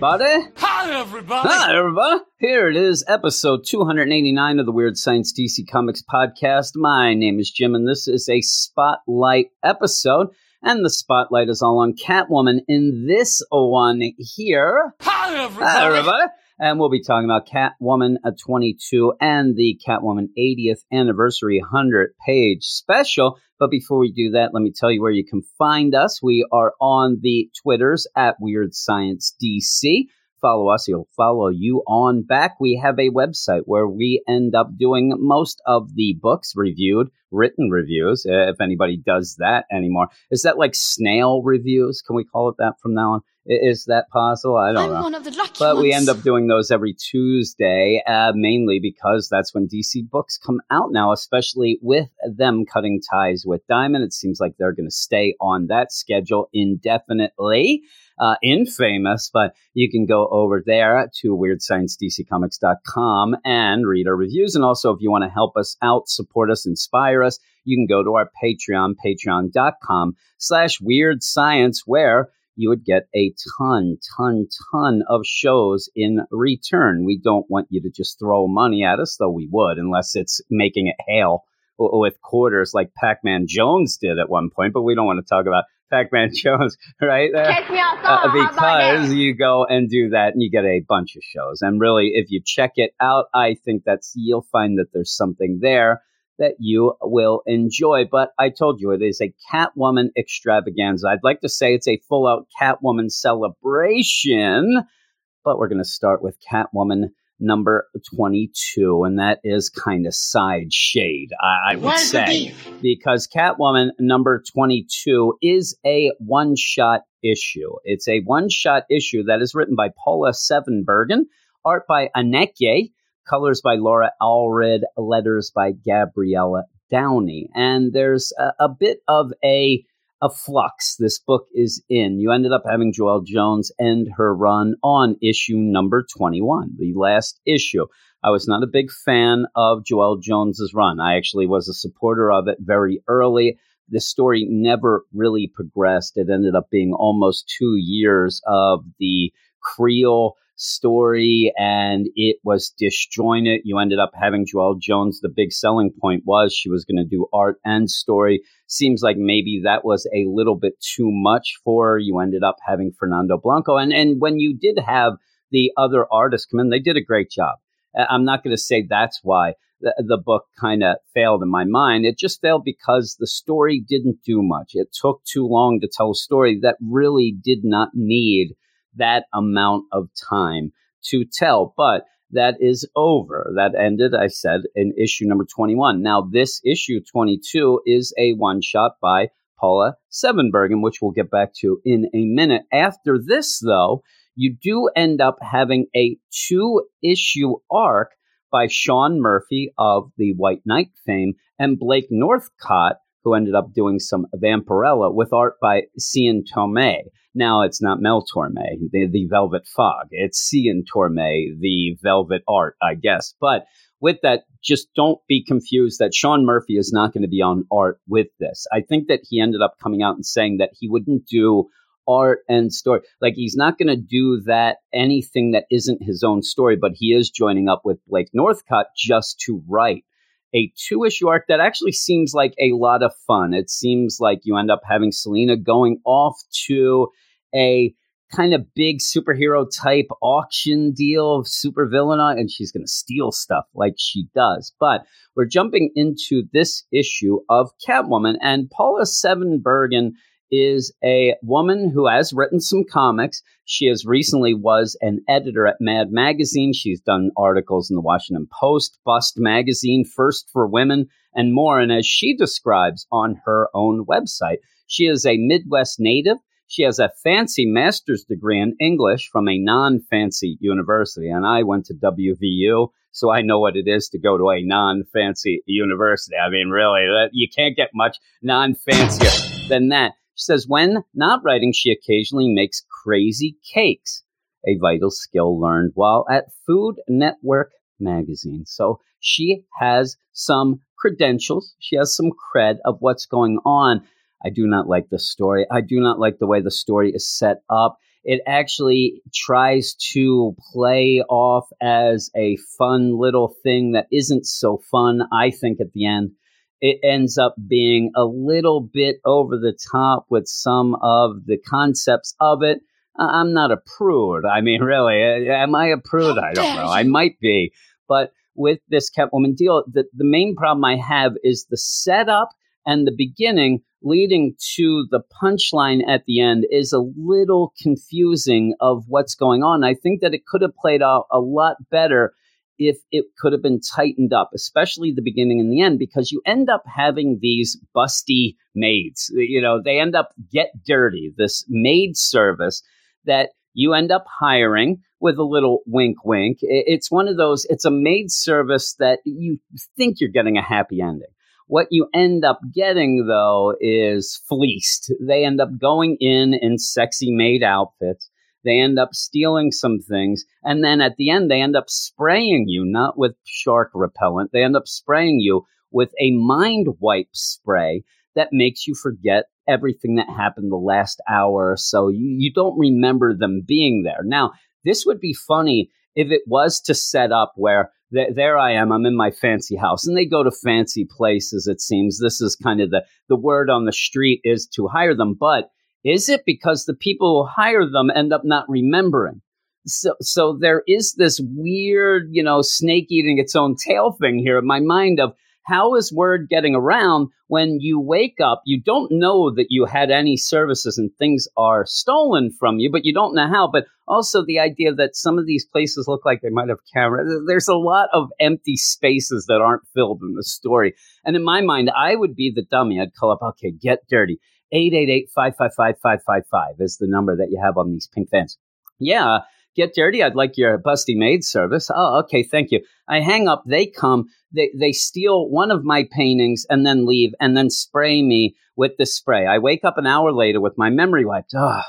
Everybody. Hi, everybody. Hi, everybody. Here it is, episode 289 of the Weird Science DC Comics podcast. My name is Jim, and this is a spotlight episode. And the spotlight is all on Catwoman in this one here. Hi, everybody. Hi, everybody. And we'll be talking about Catwoman uh, 22 and the Catwoman 80th anniversary 100 page special. But before we do that, let me tell you where you can find us. We are on the Twitters at Weird Science DC. Follow us, he'll follow you on back. We have a website where we end up doing most of the books reviewed, written reviews, uh, if anybody does that anymore. Is that like snail reviews? Can we call it that from now on? Is that possible? I don't I'm know. one of the lucky But ones. we end up doing those every Tuesday, uh, mainly because that's when DC books come out now, especially with them cutting ties with Diamond. It seems like they're going to stay on that schedule indefinitely. Uh, infamous, but you can go over there to weirdsciencedccomics.com and read our reviews. And also, if you want to help us out, support us, inspire us, you can go to our Patreon, patreon.com slash weird science, where you would get a ton, ton, ton of shows in return. We don't want you to just throw money at us, though we would, unless it's making it hail with quarters like Pac Man Jones did at one point. But we don't want to talk about Pac Man Jones, right? Catch me outside. Uh, because you go and do that and you get a bunch of shows. And really, if you check it out, I think that's you'll find that there's something there that you will enjoy. But I told you it is a Catwoman extravaganza. I'd like to say it's a full out Catwoman celebration, but we're going to start with Catwoman number 22, and that is kind of side shade, I, I would say because Catwoman number 22 is a one shot issue. It's a one shot issue that is written by Paula Sevenbergen, art by Aneke, colors by Laura Allred, letters by Gabriela Downie. And there's a, a bit of a a flux this book is in. You ended up having Joelle Jones end her run on issue number 21, the last issue. I was not a big fan of Joelle Jones's run. I actually was a supporter of it very early. The story never really progressed. It ended up being almost two years of the Creel story and it was disjointed. You ended up having Joelle Jones. The big selling point was she was going to do art and story. Seems like maybe that was a little bit too much for her. You ended up having Fernando Blanco. And, and when you did have the other artists come in, they did a great job. I'm not going to say that's why the, the book kind of failed in my mind. It just failed because the story didn't do much. It took too long to tell a story that really did not need that amount of time to tell. But that is over. That ended, I said, in issue number 21. Now, this issue 22 is a one shot by Paula Sevenbergen, which we'll get back to in a minute. After this, though, you do end up having a two issue arc by Sean Murphy of the White Knight fame and Blake Northcott, who ended up doing some Vampirella with art by Cian Tormey. Now it's not Mel Torme, the, the Velvet Fog. It's Cian Tormey, the Velvet Art, I guess. But with that, just don't be confused that Sean Murphy is not going to be on art with this. I think that he ended up coming out and saying that he wouldn't do art and story. Like he's not going to do that anything that isn't his own story, but he is joining up with Blake Northcott just to write a two issue arc that actually seems like a lot of fun. It seems like you end up having Selina going off to a kind of big superhero type auction deal of supervillain and she's going to steal stuff like she does. But we're jumping into this issue of Catwoman and Paula Sevenbergen is a woman who has written some comics. She has recently was an editor at Mad Magazine. She's done articles in the Washington Post, Bust Magazine, First for Women, and more. And as she describes on her own website, she is a Midwest native. She has a fancy master's degree in English from a non fancy university. And I went to WVU, so I know what it is to go to a non fancy university. I mean, really, you can't get much non fancier than that. She says, when not writing, she occasionally makes crazy cakes, a vital skill learned while at Food Network magazine. So she has some credentials. She has some cred of what's going on. I do not like the story. I do not like the way the story is set up. it actually tries to play off as a fun little thing that isn't so fun, I think, at the end. It ends up being a little bit over the top with some of the concepts of it. I'm not a prude. I mean, really, am I a prude? I don't know. I might be. But with this Catwoman deal, the, the main problem I have is the setup and the beginning leading to the punchline at the end is a little confusing of what's going on. I think that it could have played out a lot better if it could have been tightened up, especially the beginning and the end, because you end up having these busty maids. You know, they end up get dirty, this maid service that you end up hiring with a little wink wink. It's one of those, it's a maid service that you think you're getting a happy ending. What you end up getting, though, is fleeced. They end up going in in sexy maid outfits. They end up stealing some things. And then at the end, they end up spraying you, not with shark repellent. They end up spraying you with a mind wipe spray that makes you forget everything that happened the last hour or so. You, you don't remember them being there. Now, this would be funny if it was to set up where th- there I am, I'm in my fancy house, and they go to fancy places. It seems this is kind of the the word on the street is to hire them, but is it because the people who hire them end up not remembering? So, so there is this weird, you know, snake eating its own tail thing here in my mind of how is word getting around when you wake up? You don't know that you had any services and things are stolen from you, but you don't know how. But also the idea that some of these places look like they might have cameras. There's a lot of empty spaces that aren't filled in the story. And in my mind, I would be the dummy. I'd call up, okay, get dirty. 888-555-555 is the number that you have on these pink vans. Yeah, get dirty. I'd like your busty maid service. Oh, okay, thank you. I hang up. They come. They they steal one of my paintings and then leave and then spray me with the spray. I wake up an hour later with my memory wiped. Oh,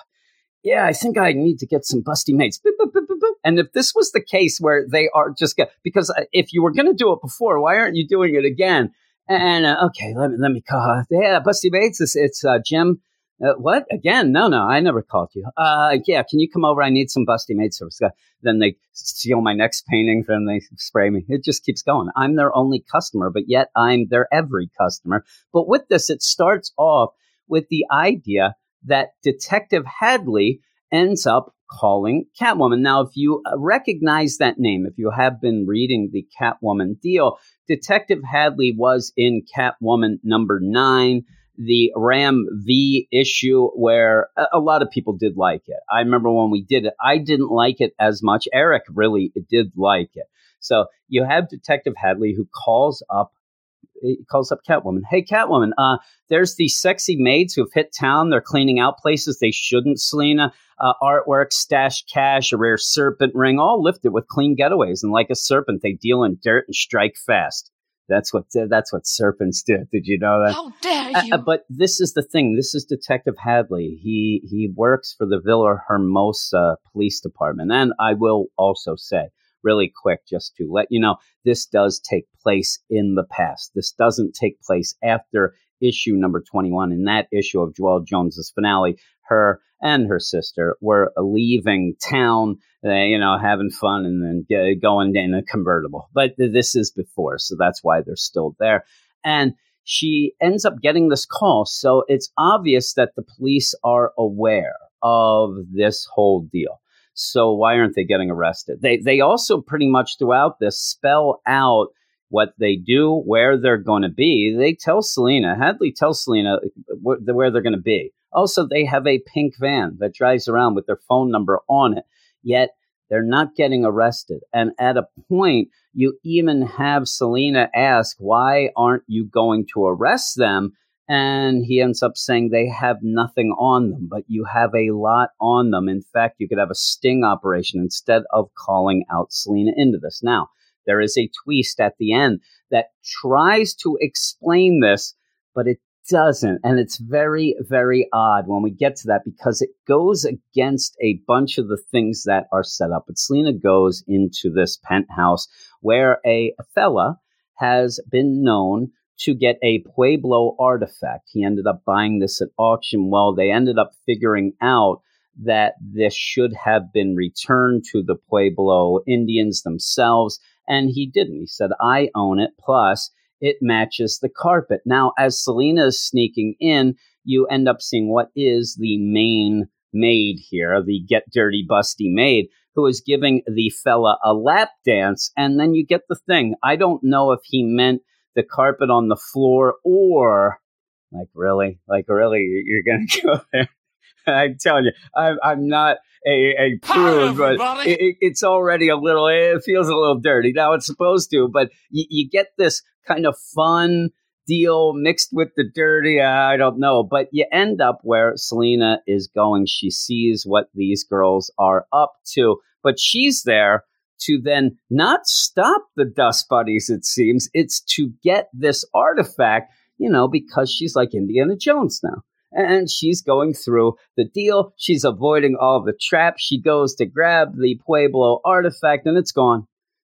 yeah, I think I need to get some busty boop, and if this was the case where they are just because uh, if you were going to do it before, why aren't you doing it again? And uh, okay, let me let me call. Yeah, busty maids. It's, it's uh, Jim. Uh, what again? No, no, I never called you. Uh, yeah, can you come over? I need some busty maid service. Then they steal my next painting, then they spray me. It just keeps going. I'm their only customer, but yet I'm their every customer. But with this, it starts off with the idea that Detective Hadley ends up calling Catwoman. Now, if you uh, recognize that name, if you have been reading the Catwoman deal, Detective Hadley was in Catwoman number nine the Ram V issue where a, lot of people did like it. I remember when we did it, I didn't like it as much. Eric really did like it. So you have Detective Hadley who calls up he calls up Catwoman. Hey, Catwoman, uh, there's these sexy maids who've hit town. They're cleaning out places they shouldn't, Selina. Uh, artwork, stash cash, a rare serpent ring, all lifted with clean getaways. And like a serpent, they deal in dirt and strike fast. That's what that's what serpents do. Did you know that? How dare uh, you! Uh, but this is the thing. This is Detective Hadley. He he works for the Villa Hermosa Police Department, and I will also say really quick, just to let you know, this does take place in the past. This doesn't take place after issue number 21. In that issue of Joelle Jones's finale, her and her sister were leaving town, uh, you know, having fun and then going in a convertible. But this is before, so that's why they're still there. And she ends up getting this call. So it's obvious that the police are aware of this whole deal. So why aren't they getting arrested? They they also pretty much throughout this spell out what they do, where they're going to be. They tell Selina, Hadley tells Selina uh, where, where they're going to be. Also, they have a pink van that drives around with their phone number on it. Yet they're not getting arrested. And at a point, you even have Selina ask, why aren't you going to arrest them? And he ends up saying they have nothing on them, but you have a lot on them. In fact, you could have a sting operation instead of calling out Selina into this. Now, there is a twist at the end that tries to explain this, but it doesn't. And it's very, very odd when we get to that because it goes against a bunch of the things that are set up. But Selina goes into this penthouse where a fella has been known to get a Pueblo artifact. He ended up buying this at auction. Well, they ended up figuring out that this should have been returned to the Pueblo Indians themselves. And he didn't. He said, I own it. Plus, it matches the carpet. Now, as Selina is sneaking in, you end up seeing what is the main maid here, the get dirty, busty maid, who is giving the fella a lap dance. And then you get the thing. I don't know if he meant the carpet on the floor or like really, like really, you're gonna go there. I'm telling you, I'm, I'm not a, a prude, but it, it's already a little, it feels a little dirty. Now it's supposed to, but you, you get this kind of fun deal mixed with the dirty. I don't know, but you end up where Selina is going. She sees what these girls are up to, but she's there to then not stop the dust buddies, it seems. It's to get this artifact, you know, because she's like Indiana Jones now and she's going through the deal. She's avoiding all the traps. She goes to grab the Pueblo artifact, and it's gone.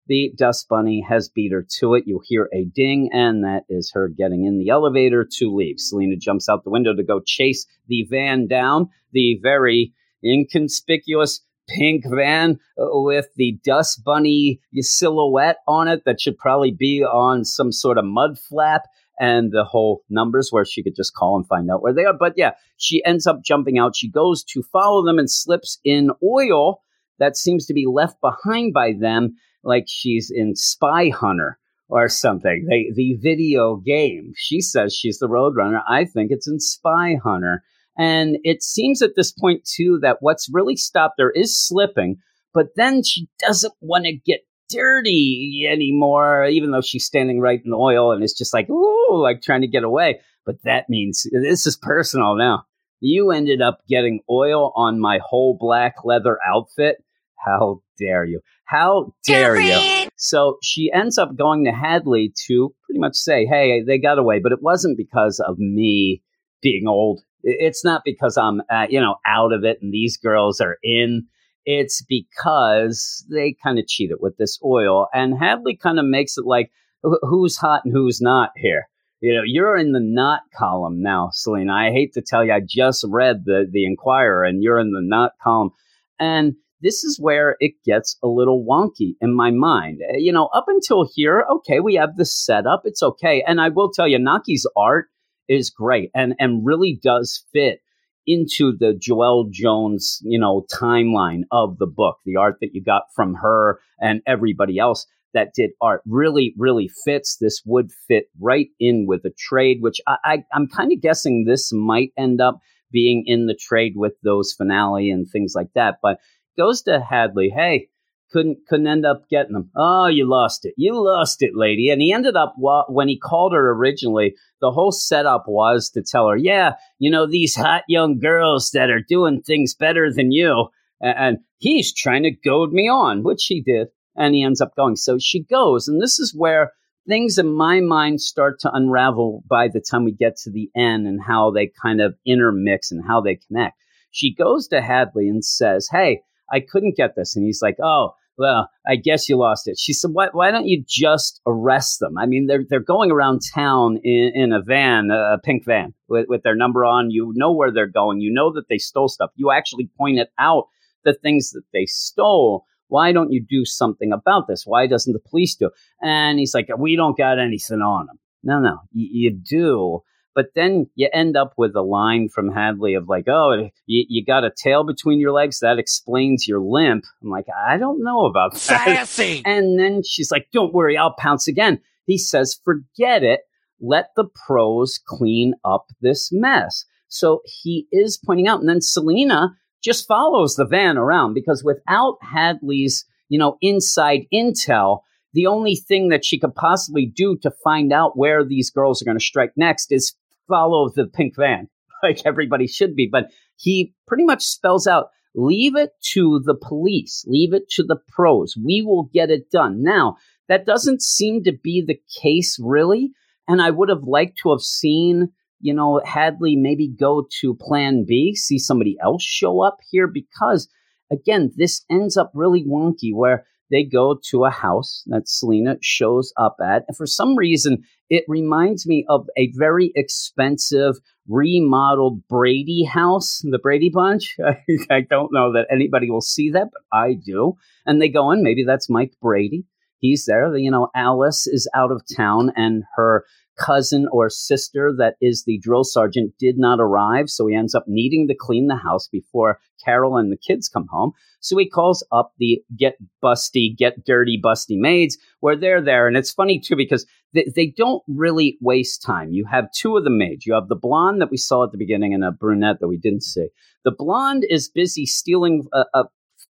The dust bunny has beat her to it. You hear a ding, and that is her getting in the elevator to leave. Selina jumps out the window to go chase the van down. The very inconspicuous pink van uh, with the dust bunny silhouette on it that should probably be on some sort of mud flap and the whole numbers where she could just call and find out where they are. But yeah, she ends up jumping out. She goes to follow them and slips in oil that seems to be left behind by them, like she's in Spy Hunter or something. The, the video game. She says she's the Roadrunner. I think it's in Spy Hunter. And it seems at this point, too, that what's really stopped her is slipping, but then she doesn't want to get dirty anymore, even though she's standing right in the oil and it's just like, ooh, like trying to get away. But that means this is personal now. You ended up getting oil on my whole black leather outfit. How dare you? How dare you? So she ends up going to Hadley to pretty much say, hey, they got away, but it wasn't because of me being old. It's not because I'm, uh, you know, out of it and these girls are in it's because they kind of cheated with this oil. And Hadley kind of makes it like who's hot and who's not here. You know, you're in the not column now, Selina. I hate to tell you, I just read the the Inquirer, and you're in the not column, and this is where it gets a little wonky in my mind. Eh, you know, up until here, okay, we have the setup, it's okay, and I will tell you, Aneke's art is great and and really does fit into the Joelle Jones, you know, timeline of the book, the art that you got from her and everybody else that did art really, really fits. This would fit right in with the trade, which I, I, I'm kind of guessing this might end up being in the trade with those finale and things like that. But goes to Hadley, hey, couldn't couldn't end up getting them. Oh, you lost it. You lost it, lady. And he ended up when he called her originally. The whole setup was to tell her, yeah, you know these hot young girls that are doing things better than you, and he's trying to goad me on, which he did, and he ends up going. So she goes, and this is where things in my mind start to unravel by the time we get to the end and how they kind of intermix and how they connect. She goes to Hadley and says, "Hey." I couldn't get this. And he's like, oh, well, I guess you lost it. She said, why, why don't you just arrest them? I mean, they're, they're going around town in, in a van, a pink van with, with their number on. You know where they're going. You know that they stole stuff. You actually pointed out the things that they stole. Why don't you do something about this? Why doesn't the police do? And he's like, we don't got anything on them. No, no, you, you do. But then you end up with a line from Hadley of like, oh, you, you got a tail between your legs. That explains your limp. I'm like, I don't know about that. Sassy. And then she's like, don't worry, I'll pounce again. He says, forget it. Let the pros clean up this mess. So he is pointing out. And then Selina just follows the van around because without Hadley's, you know, inside intel, the only thing that she could possibly do to find out where these girls are going to strike next is follow the pink van like everybody should be. But he pretty much spells out leave it to the police, leave it to the pros. We will get it done. Now, that doesn't seem to be the case really. And I would have liked to have seen, you know, Hadley maybe go to plan B, see somebody else show up here because again, this ends up really wonky where they go to a house that Selina shows up at. And for some reason, it reminds me of a very expensive remodeled Brady house, the Brady Bunch. I don't know that anybody will see that, but I do. And they go in, maybe that's Mike Brady. He's there. You know, Alice is out of town and her cousin or sister that is the drill sergeant did not arrive. So he ends up needing to clean the house before Carol and the kids come home. So he calls up the get busty, get dirty, busty maids where they're there. And it's funny too because they, they don't really waste time. You have two of the maids. You have the blonde that we saw at the beginning and a brunette that we didn't see. The blonde is busy stealing a, a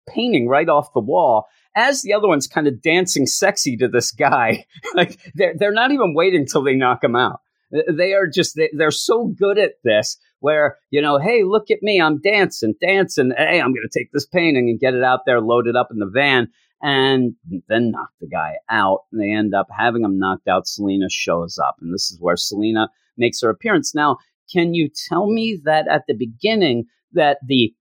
painting right off the wall as the other one's kind of dancing sexy to this guy. like they're they're not even waiting till they knock him out. They are just they, they're so good at this where you know, hey, look at me, I'm dancing, dancing. Hey, I'm going to take this painting and get it out there, load it up in the van, and then knock the guy out. And they end up having him knocked out. Selina shows up, and this is where Selina makes her appearance. Now, can you tell me that at the beginning that the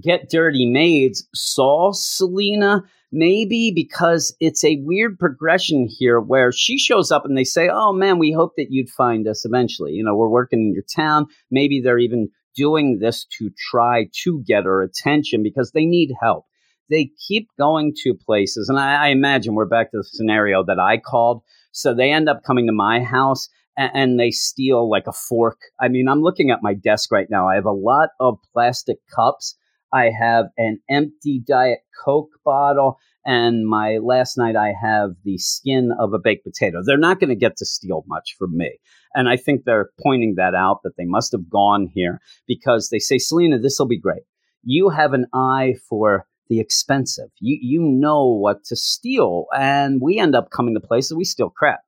Get Dirty Maids saw Selina maybe because it's a weird progression here where she shows up and they say, Oh man, we hope that you'd find us eventually. You know, we're working in your town. Maybe they're even doing this to try to get her attention because they need help. They keep going to places. And I, I imagine we're back to the scenario that I called. So they end up coming to my house and, and they steal like a fork. I mean, I'm looking at my desk right now. I have a lot of plastic cups I have an empty Diet Coke bottle, and my last night I have the skin of a baked potato. They're not going to get to steal much from me. And I think they're pointing that out that they must have gone here because they say, Selina, this will be great. You have an eye for the expensive. You you know what to steal, and we end up coming to places we steal crap.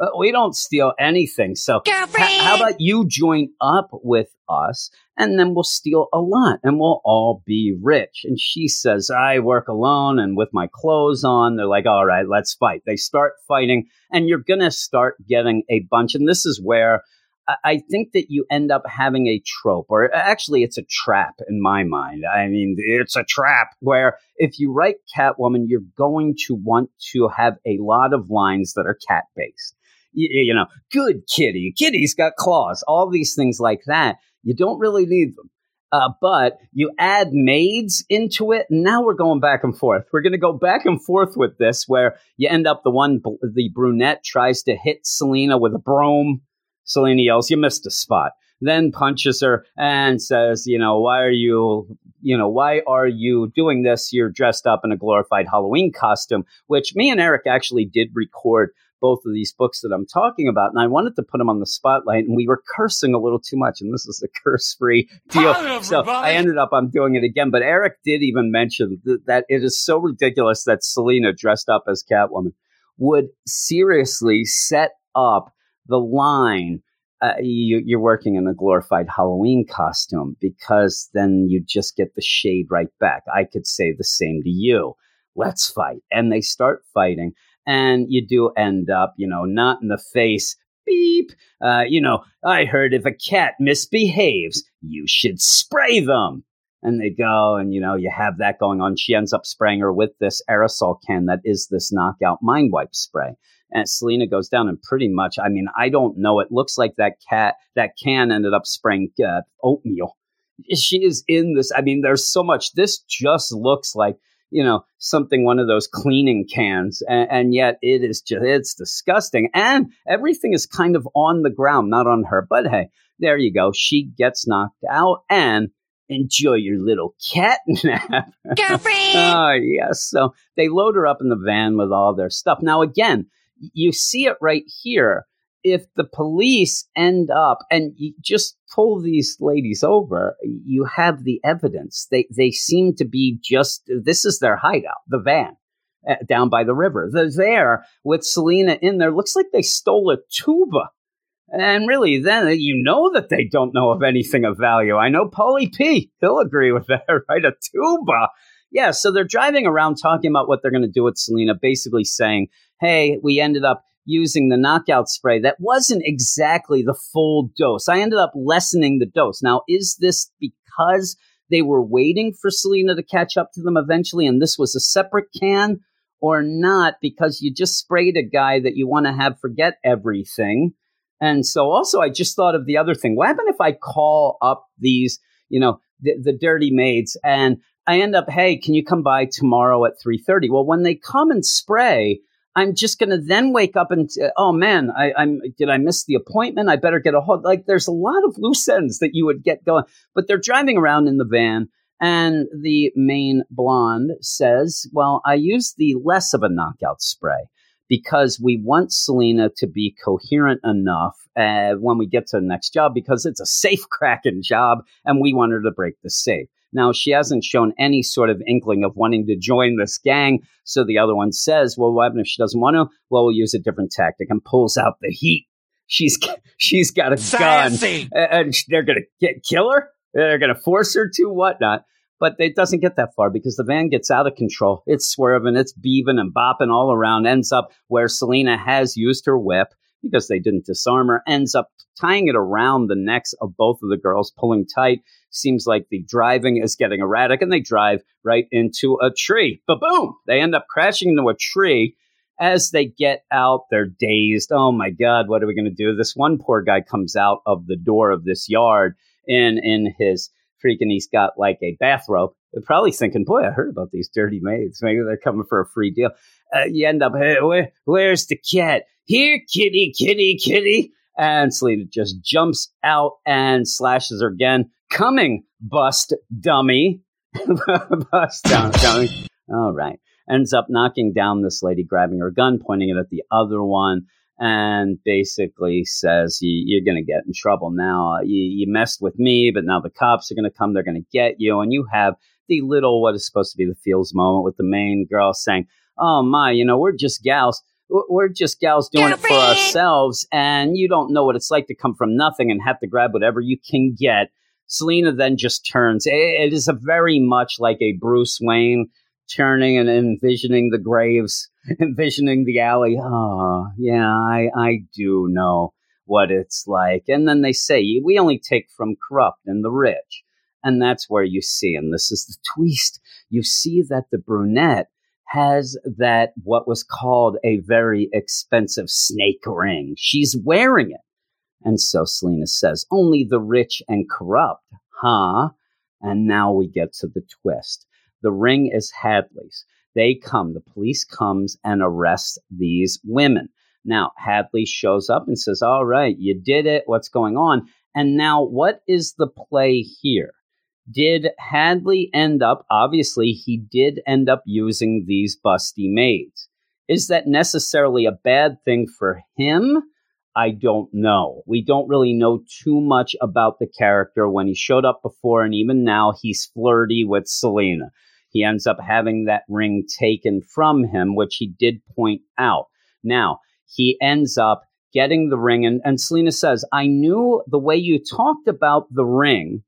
Uh, we don't steal anything. So, how about you join up with us and then we'll steal a lot and we'll all be rich? And she says, I work alone and with my clothes on. They're like, all right, let's fight. They start fighting and you're going to start getting a bunch. And this is where I think that you end up having a trope, or actually, it's a trap in my mind. I mean, it's a trap where if you write Catwoman, you're going to want to have a lot of lines that are cat based you, you know, good kitty, kitty's got claws, all these things like that. You don't really need them. Uh, but you add maids into it. Now we're going back and forth. We're going to go back and forth with this, where you end up the one, the brunette tries to hit Selina with a broom. Selina yells, "You missed a spot." Then punches her and says, "You know, why are you, you know, why are you doing this? You're dressed up in a glorified Halloween costume." Which me and Eric actually did record both of these books that I'm talking about, and I wanted to put them on the spotlight, and we were cursing a little too much, and this is a curse-free deal. Hi, so I ended up I'm doing it again. But Eric did even mention th- that it is so ridiculous that Selina dressed up as Catwoman would seriously set up the line. Uh, you, are working in a glorified Halloween costume because then you just get the shade right back. I could say the same to you. Let's fight. And they start fighting and you do end up, you know, not in the face. Beep. Uh, you know, I heard if a cat misbehaves, you should spray them. And they go, and you know, you have that going on. She ends up spraying her with this aerosol can that is this knockout mind wipe spray. And Selina goes down, and pretty much, I mean, I don't know. It looks like that cat, that can ended up spraying uh, oatmeal. She is in this. I mean, there's so much. This just looks like you know something one of those cleaning cans and, and, yet it is just it's disgusting. And everything is kind of on the ground not on her but hey there you go. She gets knocked out and enjoy your little cat nap. Girlfriend! Oh yes. So they load her up in the van with all their stuff. Now again you see it right here if the police end up and you just pull these ladies over, you have the evidence. They they seem to be just this is their hideout, the van uh, down by the river. They're there with Selina in there. Looks like they stole a tuba. And really, then you know that they don't know of anything of value. I know Polly P. He'll agree with that, right? A tuba. Yeah, so they're driving around talking about what they're going to do with Selina, basically saying, hey, we ended up using the knockout spray that wasn't exactly the full dose. I ended up lessening the dose. Now, is this because they were waiting for Selina to catch up to them eventually and this was a separate can or not because you just sprayed a guy that you want to have forget everything? And so also I just thought of the other thing. What happened if I call up these, you know, the, the dirty maids and I end up, hey, can you come by tomorrow at 3.30? Well, when they come and spray, I'm just going to then wake up and, oh man, I, am did I miss the appointment? I better get a hold. Like there's a lot of loose ends that you would get going, but they're driving around in the van. And the main blonde says, well, I use the less of a knockout spray because we want Selina to be coherent enough uh, when we get to the next job because it's a safe cracking job and we want her to break the safe. Now, she hasn't shown any sort of inkling of wanting to join this gang. So the other one says, well, what happens if she doesn't want to? Well, we'll use a different tactic and pulls out the heat. She's, she's got a Sassy. gun and they're going to get kill her. They're going to force her to whatnot. But it doesn't get that far because the van gets out of control. It's swerving, it's beaving and bopping all around, ends up where Selina has used her whip because they didn't disarm her, ends up tying it around the necks of both of the girls, pulling tight. Seems like the driving is getting erratic, and they drive right into a tree. But boom, they end up crashing into a tree. As they get out, they're dazed. Oh my God, what are we going to do? This one poor guy comes out of the door of this yard in in his freaking he's got like a bathrobe. They're probably thinking, boy, I heard about these dirty maids. Maybe they're coming for a free deal. Uh, you end up, hey, where, where's the cat? Here, kitty, kitty, kitty. And Selina just jumps out and slashes her again. Coming, bust dummy. bust down, dummy. All right. Ends up knocking down this lady, grabbing her gun, pointing it at the other one and basically says you, are going to get in trouble now. Uh, you, you, messed with me, but now the cops are going to come. They're going to get you. And you have the little, what is supposed to be the feels moment with the main girl saying, Oh my, you know, we're just gals. We're just gals doing it for ourselves. And you don't know what it's like to come from nothing and have to grab whatever you can get. Selina then just turns. It is a very much like a Bruce Wayne turning and envisioning the graves, envisioning the alley. Oh, yeah, I, I do know what it's like. And then they say, we only take from corrupt and the rich. And that's where you see, and this is the twist, you see that the brunette has that what was called a very expensive snake ring. She's wearing it. And so Selina says, only the rich and corrupt, huh? And now we get to the twist. The ring is Hadley's. They come, the police comes and arrests these women. Now, Hadley shows up and says, All right, you did it. What's going on? And now, what is the play here? Did Hadley end up, obviously, he did end up using these busty maids. Is that necessarily a bad thing for him? I don't know. We don't really know too much about the character when he showed up before, and even now he's flirty with Selina. He ends up having that ring taken from him, which he did point out. Now, he ends up getting the ring, and, and Selina says, I knew the way you talked about the ring,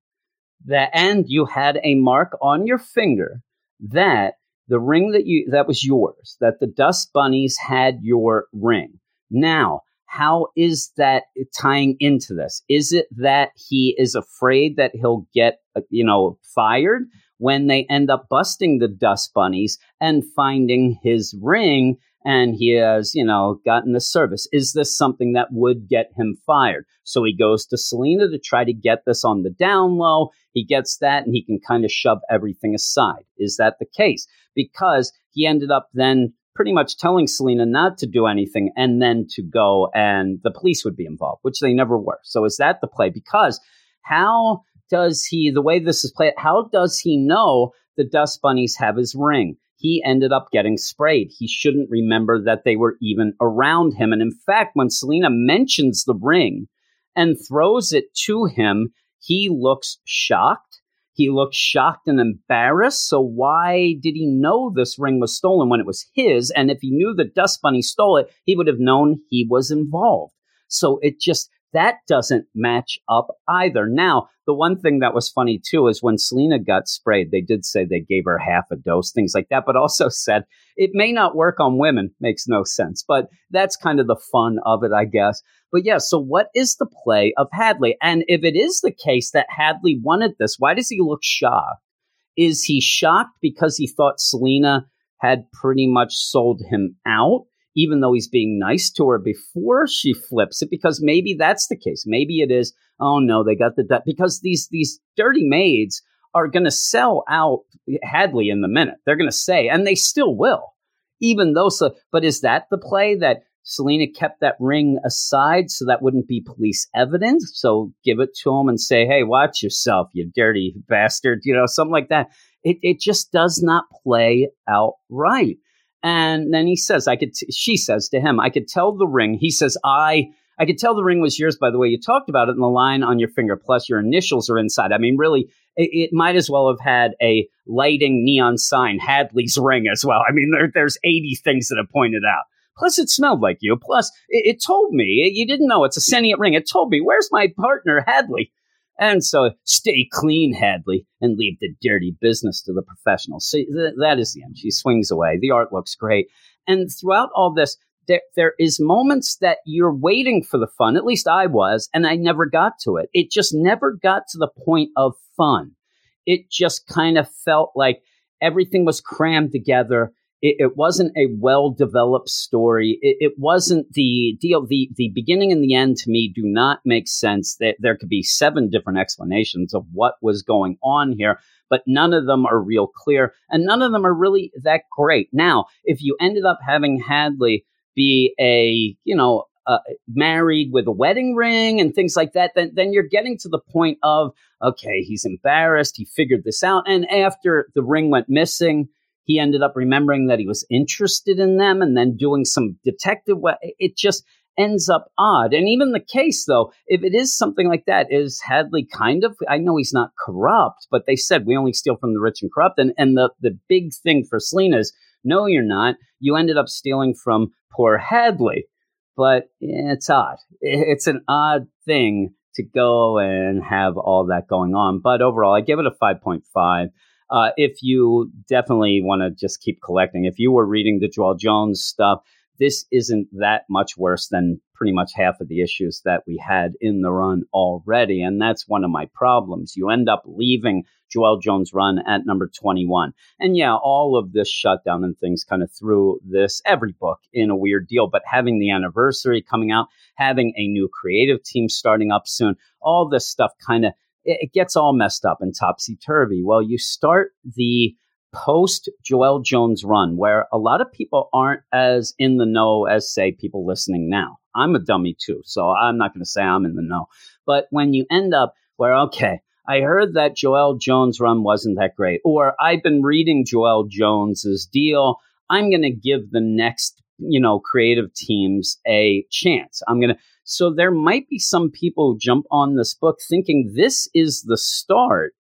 that and you had a mark on your finger that the ring that you that was yours, that the dust bunnies had your ring. Now, how is that tying into this? Is it that he is afraid that he'll get, uh, you know, fired when they end up busting the dust bunnies and finding his ring and he has, you know, gotten the service. Is this something that would get him fired? So he goes to Selina to try to get this on the down low. He gets that and he can kind of shove everything aside. Is that the case? Because he ended up then pretty much telling Selina not to do anything and then to go and the police would be involved, which they never were. So is that the play? Because how does he, the way this is played, how does he know the dust bunnies have his ring? He ended up getting sprayed. He shouldn't remember that they were even around him. And in fact, when Selina mentions the ring and throws it to him, he looks shocked. He looks shocked and embarrassed. So why did he know this ring was stolen when it was his? And if he knew the dust bunny stole it, he would have known he was involved. So it just that doesn't match up either. Now, the one thing that was funny too is when Selina got sprayed, they did say they gave her half a dose, things like that, but also said it may not work on women. Makes no sense. But that's kind of the fun of it, I guess. But yeah, so what is the play of Hadley? And if it is the case that Hadley wanted this, why does he look shocked? Is he shocked because he thought Selina had pretty much sold him out? Even though he's being nice to her before she flips it, because maybe that's the case. Maybe it is, oh no, they got the, debt. because these, these dirty maids are going to sell out Hadley in the minute. They're going to say, and they still will, even though, so, but is that the play that Selina kept that ring aside so that wouldn't be police evidence? So give it to him and say, hey, watch yourself, you dirty bastard, you know, something like that. It, it just does not play out right. And then he says, I could, t- she says to him, I could tell the ring. He says, I, I could tell the ring was yours by the way you talked about it and the line on your finger, plus your initials are inside. I mean, really, it, it might as well have had a lighting neon sign, Hadley's ring as well. I mean, there, there's 80 things that have pointed out. Plus, it smelled like you. Plus, it, it told me, you didn't know it's a sentient ring. It told me, where's my partner, Hadley? And so stay clean, Hadley, and leave the dirty business to the professionals. So th- that is the end. She swings away. The art looks great. And throughout all this, there, there is moments that you're waiting for the fun. At least I was, and I never got to it. It just never got to the point of fun. It just kind of felt like everything was crammed together it, it wasn't a well developed story. It, it, wasn't the deal. The, the beginning and the end to me do not make sense. That there could be seven different explanations of what was going on here, but none of them are real clear and none of them are really that great. Now, if you ended up having Hadley be a, you know, uh, married with a wedding ring and things like that, then then you're getting to the point of okay, he's embarrassed, he figured this out, and after the ring went missing, he ended up remembering that he was interested in them and then doing some detective work. it just ends up odd. And even the case though if it is something like that is hadley kind of i know he's not corrupt but they said we only steal from the rich and corrupt. And, and the, the big thing for selina is no you're not. You ended up stealing from poor hadley. But it's odd. It's an odd thing to go and have all that going on. But overall i give it a 5.5 uh, if you definitely want to just keep collecting, if you were reading the Joelle Jones stuff, this isn't that much worse than pretty much half of the issues that we had in the run already. And that's one of my problems. You end up leaving Joelle Jones' run at number 21. And yeah, all of this shutdown and things kind of threw this, every book, in a weird deal. But having the anniversary coming out, having a new creative team starting up soon, all this stuff kind of it, gets all messed up and topsy turvy. Well, you start the post Joelle Jones run where a lot of people aren't as in the know as, say, people listening now. I'm a dummy too, so I'm not going to say I'm in the know. But when you end up where, okay, I heard that Joelle Jones run wasn't that great, or I've been reading Joelle Jones's deal. I'm going to give the next, you know, creative teams a chance. I'm going to so there might be some people who jump on this book thinking this is the start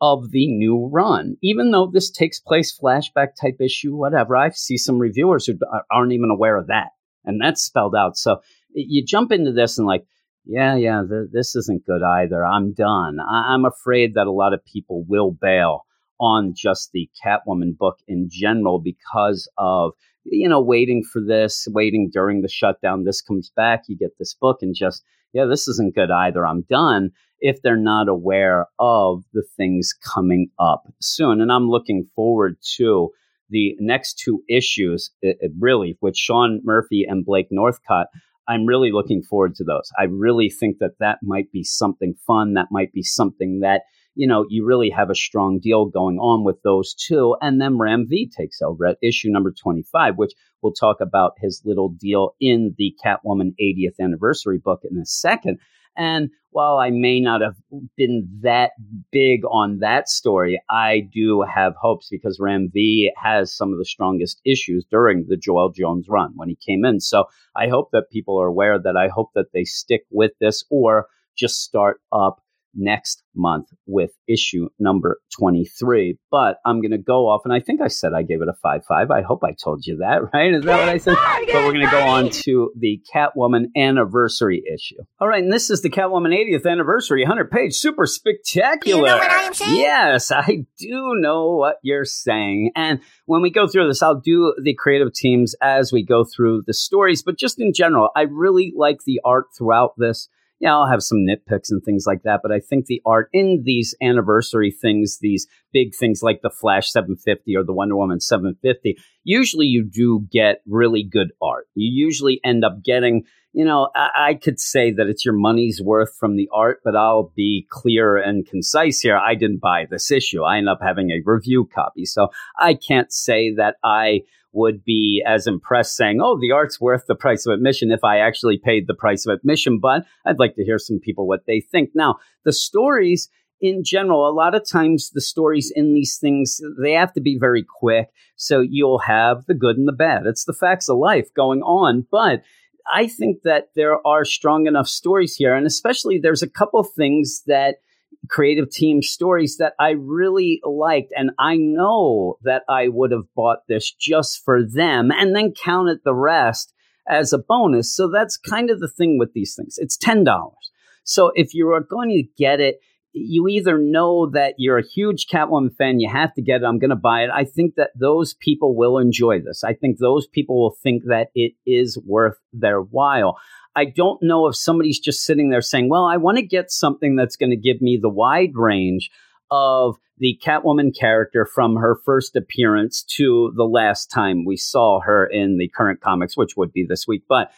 of the new run, even though this takes place flashback type issue, whatever. I see some reviewers who aren't even aware of that, and that's spelled out. So you jump into this and like, yeah, yeah, th- this isn't good either. I'm done. I- I'm afraid that a lot of people will bail on just the Catwoman book in general because of you know, waiting for this, waiting during the shutdown. This comes back, you get this book, and just, yeah, this isn't good either. I'm done if they're not aware of the things coming up soon. And I'm looking forward to the next two issues, it, it really, with Sean Murphy and Blake Northcott. I'm really looking forward to those. I really think that that might be something fun. That might be something that you know, you really have a strong deal going on with those two. And then Ram V takes over at issue number 25, which we'll talk about his little deal in the Catwoman 80th anniversary book in a second. And while I may not have been that big on that story, I do have hopes because Ram V has some of the strongest issues during the Joelle Jones run when he came in. So I hope that people are aware that I hope that they stick with this or just start up next month with issue number 23. But I'm going to go off, and I think I said I gave it a 5 5. I hope I told you that, right? Is that what I said? But we're going to go on to the Catwoman anniversary issue. All right, and this is the Catwoman 80th anniversary, 100 page, super spectacular. You know what I am saying? Yes, I do know what you're saying. And when we go through this, I'll do the creative teams as we go through the stories, but just in general, I really like the art throughout this yeah, I'll have some nitpicks and things like that. But I think the art in these anniversary things, these big things like the Flash 750 or the Wonder Woman 750, usually you do get really good art. You usually end up getting you know, I, I, could say that it's your money's worth from the art, but I'll be clear and concise here. I didn't buy this issue. I end up having a review copy. So I can't say that I would be as impressed saying, oh, the art's worth the price of admission if I actually paid the price of admission. But I'd like to hear some people what they think. Now, the stories in general, a lot of times the stories in these things, they have to be very quick. So you'll have the good and the bad. It's the facts of life going on. But I think that there are strong enough stories here, and especially there's a couple things that creative team stories that I really liked, and I know that I would have bought this just for them, and then counted the rest as a bonus. So that's kind of the thing with these things. It's ten dollars. So if you are going to get it you either know that you're a huge Catwoman fan, you have to get it, I'm going to buy it. I think that those people will enjoy this. I think those people will think that it is worth their while. I don't know if somebody's just sitting there saying, well, I want to get something that's going to give me the wide range of the Catwoman character from her first appearance to the last time we saw her in the current comics, which would be this week. But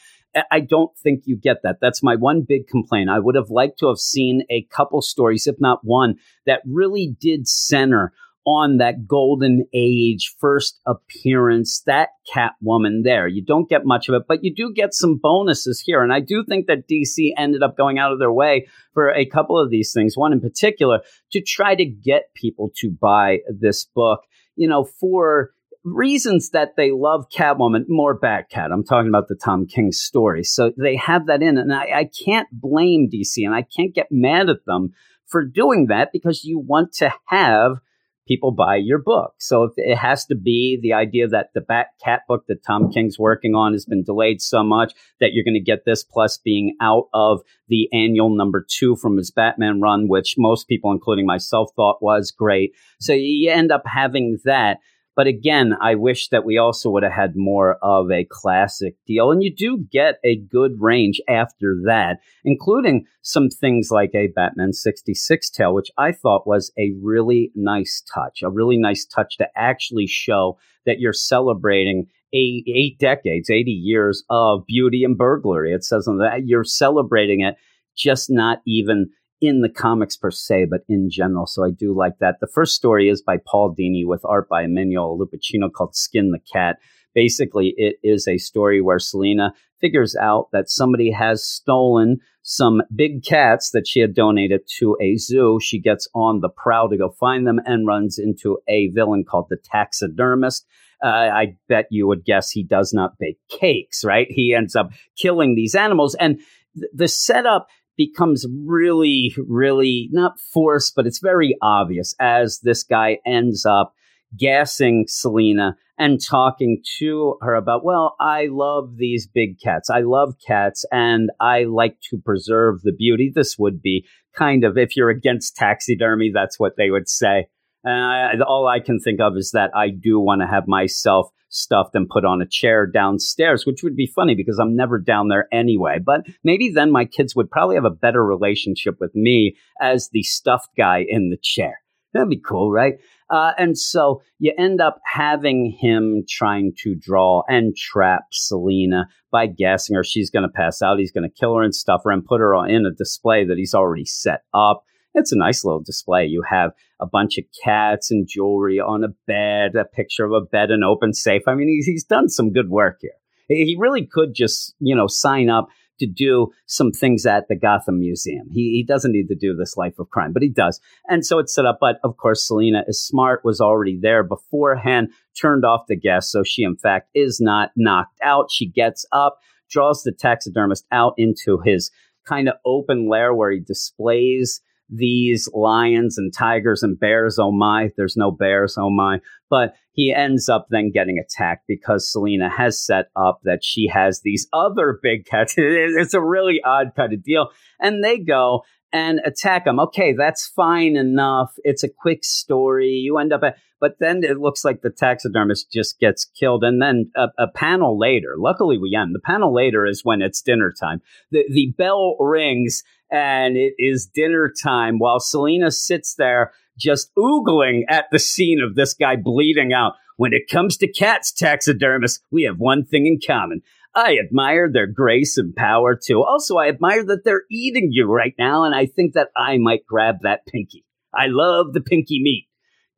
I don't think you get that. That's my one big complaint. I would have liked to have seen a couple stories, if not one, that really did center on that golden age first appearance, that Catwoman there. You don't get much of it, but you do get some bonuses here. And I do think that DC ended up going out of their way for a couple of these things, one in particular, to try to get people to buy this book, you know, for reasons that they love Catwoman, more Batcat. I'm talking about the Tom King story. So they have that in, and I, I can't blame DC and I can't get mad at them for doing that because you want to have people buy your book. So it has to be the idea that the Batcat book that Tom King's working on has been delayed so much that you're going to get this plus being out of the annual number two from his Batman run, which most people, including myself, thought was great. So you end up having that. But again, I wish that we also would have had more of a classic deal. And you do get a good range after that, including some things like a Batman 66 tale, which I thought was a really nice touch, a really nice touch to actually show that you're celebrating eight, eight decades, 80 years of beauty and burglary. It says on that you're celebrating it, just not even in the comics per se, but in general. So I do like that. The first story is by Paul Dini with art by Emmanuel Lupacchino called Skin the Cat. Basically, it is a story where Selina figures out that somebody has stolen some big cats that she had donated to a zoo. She gets on the prowl to go find them and runs into a villain called the taxidermist. Uh, I bet you would guess he does not bake cakes, right? He ends up killing these animals. And th- the setup becomes really, really not forced, but it's very obvious as this guy ends up gassing Selina and talking to her about, well, I love these big cats. I love cats and I like to preserve the beauty. This would be kind of, if you're against taxidermy, that's what they would say. And I, all I can think of is that I do want to have myself stuffed and put on a chair downstairs, which would be funny because I'm never down there anyway. But maybe then my kids would probably have a better relationship with me as the stuffed guy in the chair. That'd be cool, right? Uh, and so you end up having him trying to draw and trap Selina by guessing her she's going to pass out. He's going to kill her and stuff her and put her in a display that he's already set up. It's a nice little display. You have a bunch of cats and jewelry on a bed, a picture of a bed, an open safe. I mean, he's, he's done some good work here. He really could just, you know, sign up to do some things at the Gotham Museum. He, he doesn't need to do this life of crime, but he does. And so it's set up. But of course, Selina is smart, was already there beforehand, turned off the gas. So she, in fact, is not knocked out. She gets up, draws the taxidermist out into his kind of open lair where he displays these lions and tigers and bears. Oh my, there's no bears. Oh my. But he ends up then getting attacked because Selina has set up that she has these other big cats. It's a really odd kind of deal. And they go and attack him. Okay, that's fine enough. It's a quick story. You end up at, but then it looks like the taxidermist just gets killed. And then a, a, panel later, luckily we end. The panel later is when it's dinner time. The, the bell rings and it is dinner time while Selina sits there just oogling at the scene of this guy bleeding out. When it comes to cats, taxidermists, we have one thing in common. I admire their grace and power too. Also, I admire that they're eating you right now, and I think that I might grab that pinky. I love the pinky meat.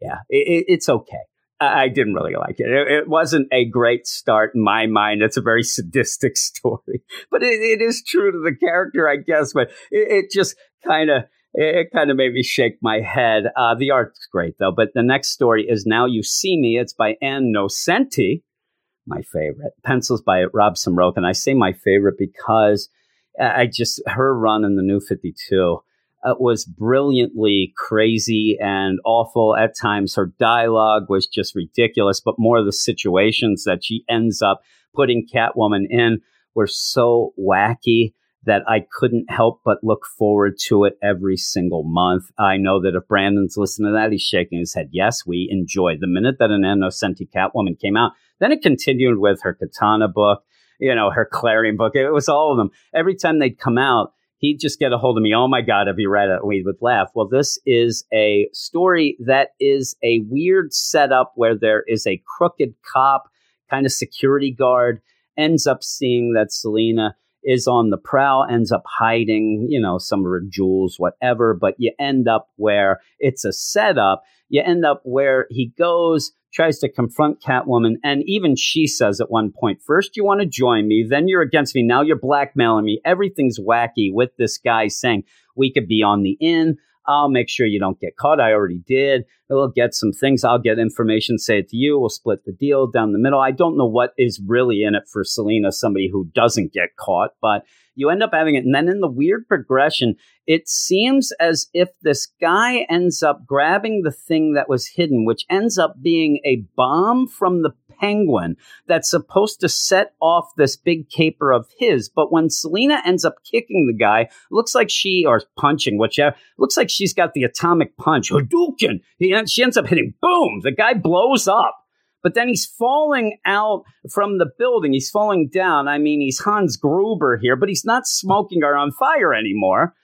Yeah, it, it's okay. I, didn't really like it. it. it. wasn't a great start in my mind. It's a very sadistic story, but it, it is true to the character, I guess. But it, just kind of it kind of made me shake my head. Uh, the art's great though. But the next story is Now You See Me. It's by Ann Nocenti my favorite. Pencils by Robson Rocha. And I say my favorite because I just, her run in the new 52 uh, was brilliantly crazy and awful at times. Her dialogue was just ridiculous, but more of the situations that she ends up putting Catwoman in were so wacky that I couldn't help but look forward to it every single month. I know that if Brandon's listening to that, he's shaking his head. Yes, we enjoyed the minute that an Ann Nocenti Catwoman came out. Then it continued with her Katana book, you know, her Klarion book. It was all of them. Every time they'd come out, he'd just get a hold of me. Oh my God, have you read it? We would laugh. Well, this is a story that is a weird setup where there is a crooked cop, kind of security guard, ends up seeing that Selina is on the prowl, ends up hiding, you know, some of her jewels, whatever. But you end up where it's a setup. You end up where he goes, tries to confront Catwoman, and even she says at one point, first you want to join me, then you're against me, now you're blackmailing me. Everything's wacky with this guy saying, we could be on the in. I'll make sure you don't get caught. I already did. We'll get some things. I'll get information, say it to you. We'll split the deal down the middle. I don't know what is really in it for Selina, somebody who doesn't get caught, but you end up having it. And then in the weird progression, it seems as if this guy ends up grabbing the thing that was hidden, which ends up being a bomb from the penguin that's supposed to set off this big caper of his. But when Selina ends up kicking the guy, looks like she, or punching, whichever, looks like she's got the atomic punch. Hadouken! She ends up hitting, boom! The guy blows up. But then he's falling out from the building. He's falling down. I mean, he's Hans Gruber here, but he's not smoking or on fire anymore.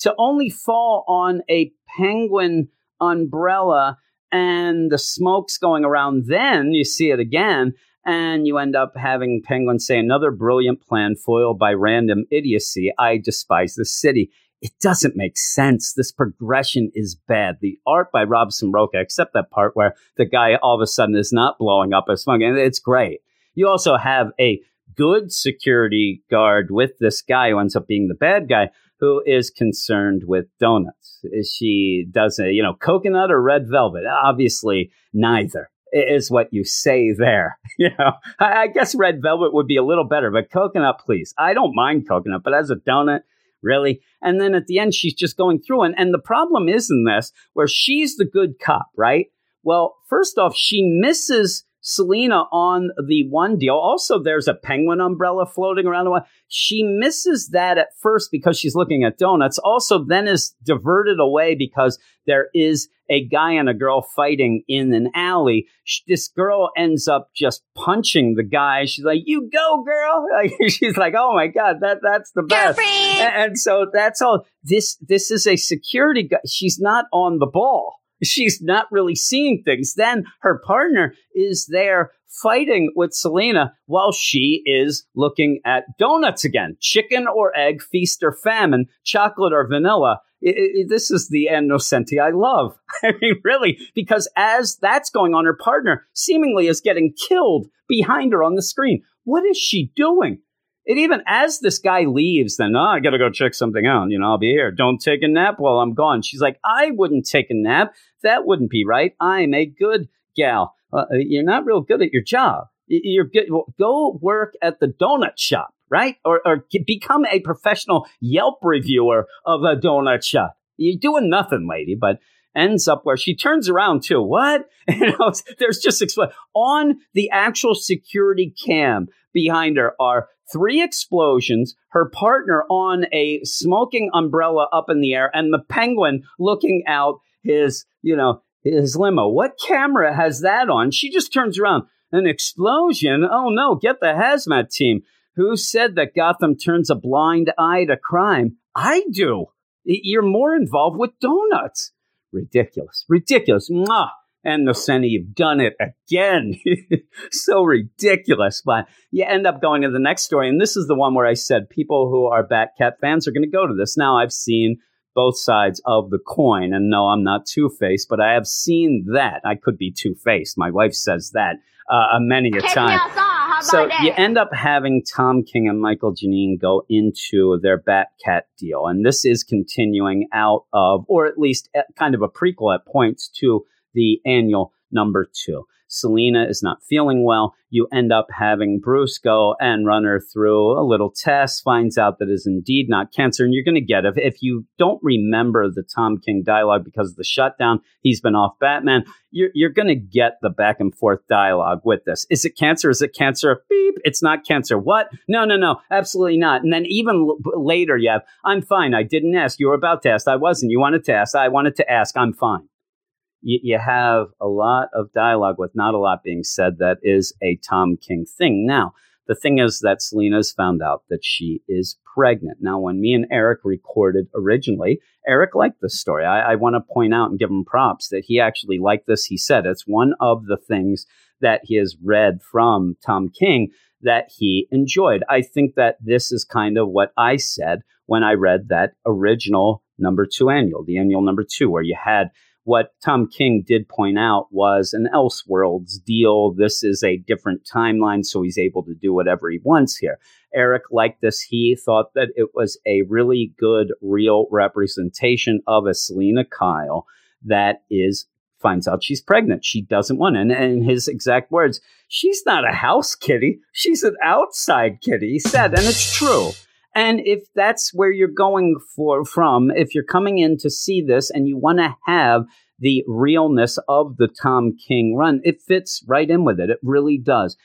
To only fall on a penguin umbrella and the smoke's going around. Then you see it again, and you end up having Penguin say another brilliant plan foiled by random idiocy. I despise the city. It doesn't make sense. This progression is bad. The art by Robson Rocha, except that part where the guy all of a sudden is not blowing up a smoke, and it's great. You also have a good security guard with this guy who ends up being the bad guy who is concerned with donuts. Is she does a, you know, coconut or red velvet? Obviously, neither is what you say there. You know, I, guess red velvet would be a little better, but coconut, please. I don't mind coconut, but as a donut, really? And then at the end, she's just going through. And, and the problem is in this, where she's the good cop, right? Well, first off, she misses Selina on the one deal. Also, there's a penguin umbrella floating around the one. She misses that at first because she's looking at donuts. Also, then is diverted away because there is a guy and a girl fighting in an alley. This girl ends up just punching the guy. She's like, "You go, girl!" she's like, "Oh my god, that that's the best." And, and so that's all. This this is a security guy. She's not on the ball she's not really seeing things. Then her partner is there fighting with Selina while she is looking at donuts again. Chicken or egg, feast or famine, chocolate or vanilla. It, it, this is the Ann Nocenti I love. I mean, really, because as that's going on, her partner seemingly is getting killed behind her on the screen. What is she doing? It even as this guy leaves, then oh, I gotta go check something out. You know, I'll be here. Don't take a nap while I'm gone. She's like, I wouldn't take a nap. That wouldn't be right. I'm a good gal. Uh, uh you're not real good at your job. You're good. Go work at the donut shop, right? Or, or become a professional Yelp reviewer of a donut shop. You're doing nothing, lady. But ends up where she turns around too. What? You know, there's just on the actual security cam behind her are three explosions, her partner on a smoking umbrella up in the air, and the penguin looking out his, you know, his limo. What camera has that on? She just turns around. An explosion? Oh no, get the hazmat team. Who said that Gotham turns a blind eye to crime? I do. You're more involved with donuts. Ridiculous. Ridiculous. Mwah. Ann Nocenti, you've done it again. so ridiculous. But you end up going to the next story. And this is the one where I said people who are Batcat fans are going to go to this. Now, I've seen both sides of the coin. And no, I'm not two faced, but I have seen that. I could be two faced. My wife says that uh, many a time. So you end up having Tom King and Mikel Janín go into their Batcat deal. And this is continuing out of, or at least eh, kind of a prequel at points to the annual number two. Selina is not feeling well. You end up having Bruce go and run her through a little test, finds out that is indeed not cancer. And you're going to get. If you don't remember the Tom King dialogue because of the shutdown, he's been off Batman, you're, you're going to get the back and forth dialogue with this. Is it cancer? Is it cancer? Beep. It's not cancer. What? No, no, no. Absolutely not. And then even l- later, you have, I'm fine. I didn't ask. You were about to ask. I wasn't. You wanted to ask. I wanted to ask. I'm fine you, you have a lot of dialogue with not a lot being said that is a Tom King thing. Now, the thing is that Selina's found out that she is pregnant. Now, when me and Eric recorded originally, Eric liked this story. I, I want to point out and give him props that he actually liked this. He said it's one of the things that he has read from Tom King that he enjoyed. I think that this is kind of what I said when I read that original number two annual, the annual number two, where you had what Tom King did point out was an Elseworlds deal. This is a different timeline, so he's able to do whatever he wants here. Eric liked this. He thought that it was a really good, real representation of a Selina Kyle that is finds out she's pregnant. She doesn't want it. And, and his exact words, she's not a house kitty. She's an outside kitty, he said. And it's true. And if that's where you're going for from, if you're coming in to see this and you want to have the realness of the Tom King run, it fits right in with it. It really does.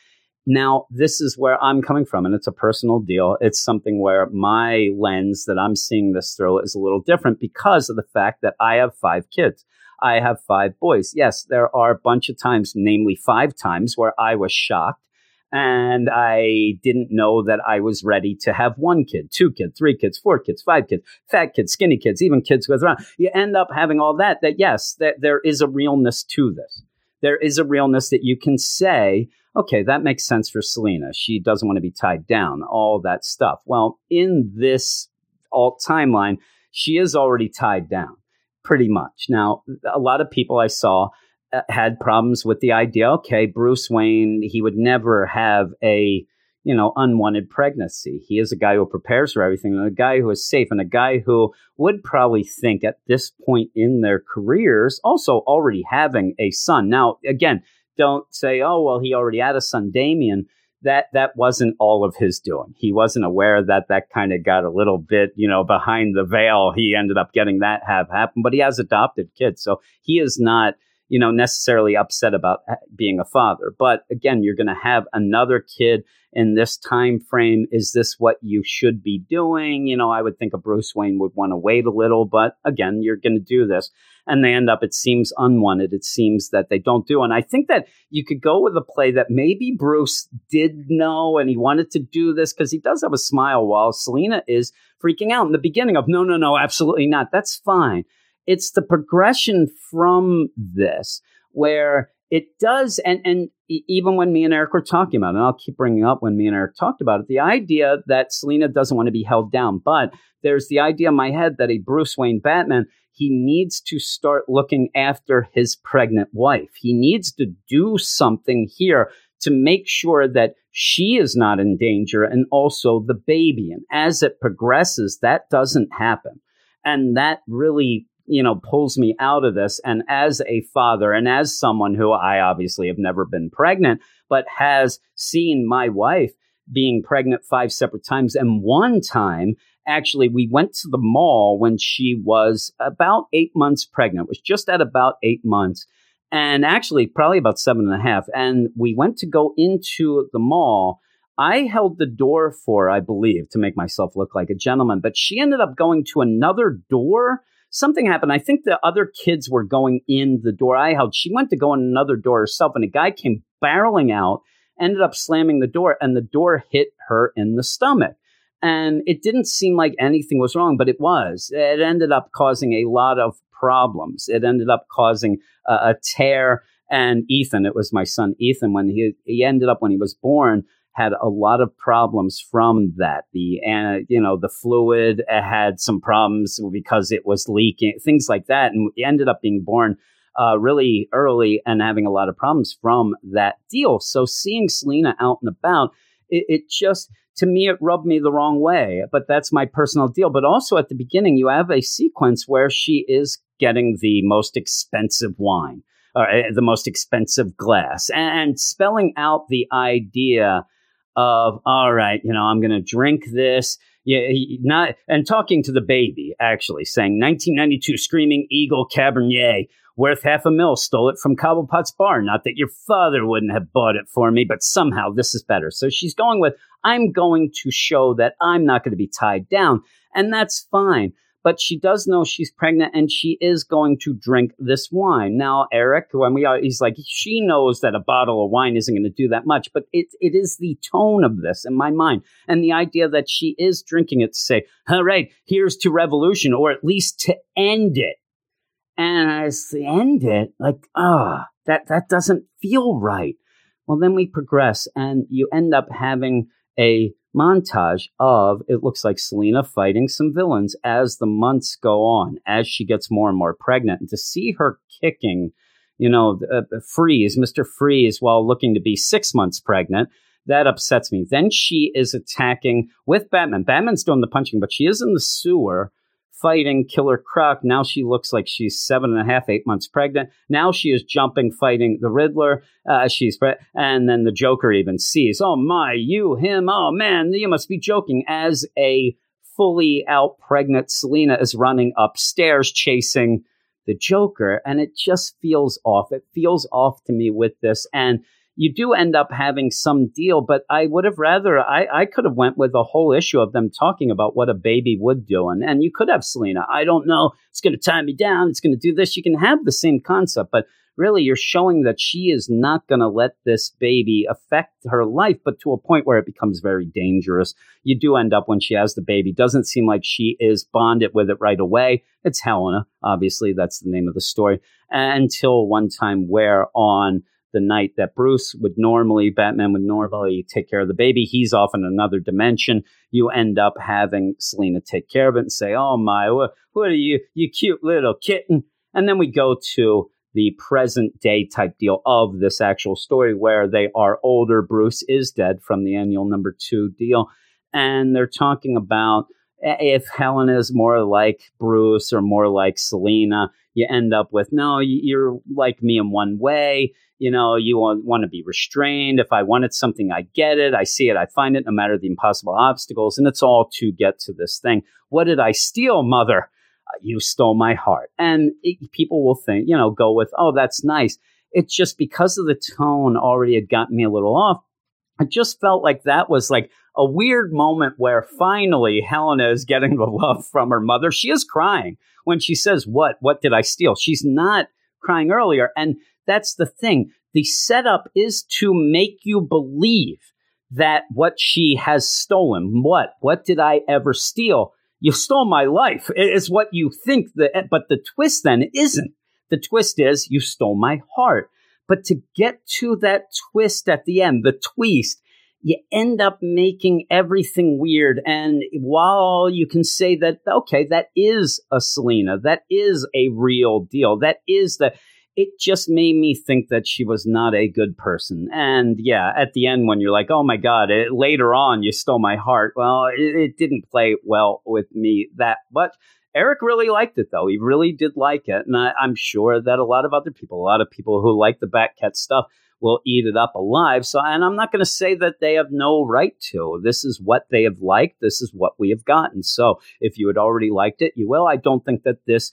Now, this is where I'm coming from, and it's a personal deal. It's something where my lens that I'm seeing this through is a little different because of the fact that I have five kids. I have five boys. Yes, there are a bunch of times, namely five times, where I was shocked and I didn't know that I was ready to have one kid, two kids, three kids, four kids, five kids, fat kids, skinny kids, even kids with around. You end up having all that. That yes, that there is a realness to this. There is a realness that you can say, okay, that makes sense for Selina. She doesn't want to be tied down. All that stuff. Well, in this alt timeline, she is already tied down, pretty much. Now, a lot of people I saw Uh, had problems with the idea okay bruce wayne he would never have a you know unwanted pregnancy he is a guy who prepares for everything and a guy who is safe and a guy who would probably think at this point in their careers also already having a son now again don't say oh well he already had a son damian that that wasn't all of his doing. He wasn't aware that that kind of got a little bit, you know, behind the veil. He ended up getting that have happen, but he has adopted kids, so he is not you know, necessarily upset about being a father. But again, you're going to have another kid in this time frame. Is this what you should be doing? You know, I would think a Bruce Wayne would want to wait a little, but again, you're going to do this. And they end up, it seems unwanted. It seems that they don't do. And I think that you could go with a play that maybe Bruce did know and he wanted to do this because he does have a smile while Selina is freaking out in the beginning of, no, no, no, absolutely not. That's fine it's the progression from this where it does and and even when me and Eric were talking about it, and I'll keep bringing up when me and Eric talked about it, the idea that Selina doesn't want to be held down, but there's the idea in my head that a Bruce Wayne Batman, he needs to start looking after his pregnant wife. He needs to do something here to make sure that she is not in danger and also the baby. And as it progresses, that doesn't happen. And that really you know, pulls me out of this. And as a father and as someone who I obviously have never been pregnant, but has seen my wife being pregnant five separate times and one time actually, we went to the mall when she was about eight months pregnant, was just at about eight months. And actually, probably about seven and a half. And we went to go into the mall. I held the door for, I believe, to make myself look like a gentleman, but she ended up going to another door. Something happened. I think the other kids were going in the door I held. She went to go in another door herself, and a guy came barreling out, ended up slamming the door, and the door hit her in the stomach. And it didn't seem like anything was wrong, but it was. It ended up causing a lot of problems. It ended up causing a, a tear. And Ethan, it was my son Ethan, when he, he ended up, when he was born, had a lot of problems from that. The uh, you know the fluid had some problems because it was leaking, things like that, and ended up being born uh, really early and having a lot of problems from that deal. So seeing Selina out and about, it, it just to me, it rubbed me the wrong way, but that's my personal deal. But also at the beginning, you have a sequence where she is getting the most expensive wine, uh, the most expensive glass, and spelling out the idea of, all right, you know, I'm going to drink this. Yeah, not and talking to the baby actually saying 1992 Screaming Eagle Cabernet worth half a mil. Stole it from Cobblepot's bar. Not that your father wouldn't have bought it for me, but somehow this is better. So she's going with, I'm going to show that I'm not going to be tied down. And that's fine. But she does know she's pregnant and she is going to drink this wine. Now, Eric, when we are, he's like, she knows that a bottle of wine isn't going to do that much, but it, it is the tone of this in my mind. And the idea that she is drinking it to say, all right, here's to revolution, or at least to end it and as they end it, like, ah, oh, that, that doesn't feel right. Well, then we progress and you end up having a montage of it looks like Selina fighting some villains as the months go on, as she gets more and more pregnant. And to see her kicking, you know, uh, Freeze, Mr. Freeze, while looking to be six months pregnant, that upsets me. Then she is attacking with Batman. Batman's doing the punching, but she is in the sewer fighting Killer Croc. Now she looks like she's seven and a half, eight months pregnant. Now she is jumping, fighting the Riddler. Uh, she's pre- and then the Joker even sees, oh my, you, him, oh man, you must be joking. As a fully out pregnant Selina is running upstairs chasing the Joker, and it just feels off. It feels off to me with this, and you do end up having some deal, but I would have rather I, I could have went with a whole issue of them talking about what a baby would do. And and you could have Selina. I don't know, it's gonna tie me down, it's gonna do this. You can have the same concept, but really you're showing that she is not gonna let this baby affect her life, but to a point where it becomes very dangerous. You do end up when she has the baby, doesn't seem like she is bonded with it right away. It's Helena, obviously, that's the name of the story. Until one time where on the night that Bruce would normally, Batman would normally take care of the baby. He's off in another dimension. You end up having Selina take care of it and say, Oh my, what, what are you, you cute little kitten? And then we go to the present day type deal of this actual story where they are older. Bruce is dead from the annual number two deal. And they're talking about eh, if Helen is more like Bruce or more like Selina, you end up with no, you're like me in one way you know, you want, want to be restrained. If I wanted something, I get it. I see it. I find it no matter the impossible obstacles. And it's all to get to this thing. What did I steal, mother? You stole my heart. And it, people will think, you know, go with, oh, that's nice. It's just because of the tone already had gotten me a little off. I just felt like that was like a weird moment where finally Helena is getting the love from her mother. She is crying when she says, What? What did I steal? She's not crying earlier. And that's the thing. The setup is to make you believe that what she has stolen, what? What did I ever steal? You stole my life. Is what you think that, but the twist then isn't. The twist is you stole my heart. But to get to that twist at the end, the twist, you end up making everything weird. And while you can say that, okay, that is a Selina, that is a real deal, that is the, it just made me think that she was not a good person. And yeah, at the end, when you're like, oh my God, it, later on, you stole my heart. Well, it, it didn't play well with me that much. Eric really liked it, though. He really did like it. And I, am sure that a lot of other people, a lot of people who like the Batcat stuff, will eat it up alive. So, and I'm not going to say that they have no right to. This is what they have liked. This is what we have gotten. So, if you had already liked it, you will. I don't think that this,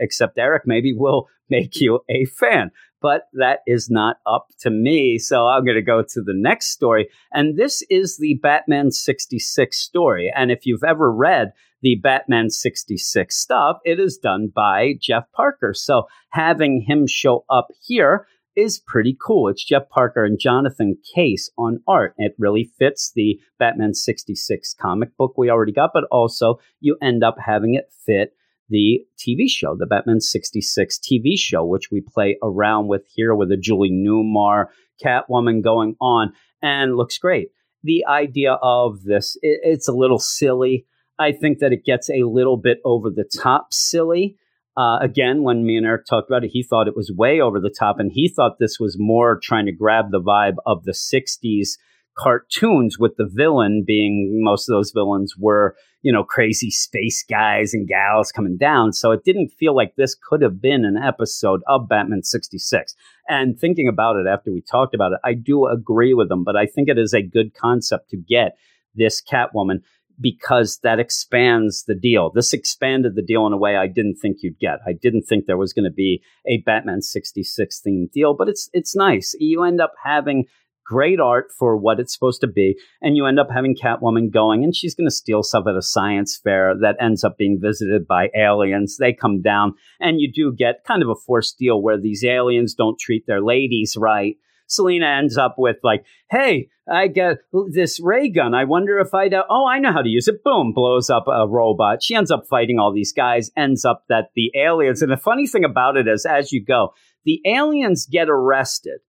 except Eric, maybe will make you a fan but that is not up to me. So I'm going to go to the next story. And this is the Batman 66 story. And if you've ever read the Batman 66 stuff, it is done by Jeff Parker. So having him show up here is pretty cool. It's Jeff Parker and Jonathan Case on art. It really fits the Batman 66 comic book we already got, but also you end up having it fit the TV show, the Batman 66 TV show, which we play around with here with a Julie Newmar Catwoman going on and looks great. The idea of this, it, it's a little silly. I think that it gets a little bit over the top silly. Uh, again, when me and Eric talked about it, he thought it was way over the top, and he thought this was more trying to grab the vibe of the 60s cartoons with the villain being most of those villains were you know crazy space guys and gals coming down. So it didn't feel like this could have been an episode of batman 66 and thinking about it after we talked about it i do agree with them but i think it is a good concept to get this catwoman because that expands the deal. This expanded the deal in a way I didn't think you'd get. I didn't think there was going to be a Batman 66 themed deal, but it's it's nice. You end up having great art for what it's supposed to be. And you end up having Catwoman going, and she's going to steal stuff at a science fair that ends up being visited by aliens. They come down, and you do get kind of a forced deal where these aliens don't treat their ladies right. Selina ends up with like, "Hey, I got this ray gun. I wonder if I'd. Uh, oh, I know how to use it. Boom, blows up a robot. She ends up fighting all these guys. Ends up that the aliens. And the funny thing about it is, as you go, the aliens get arrested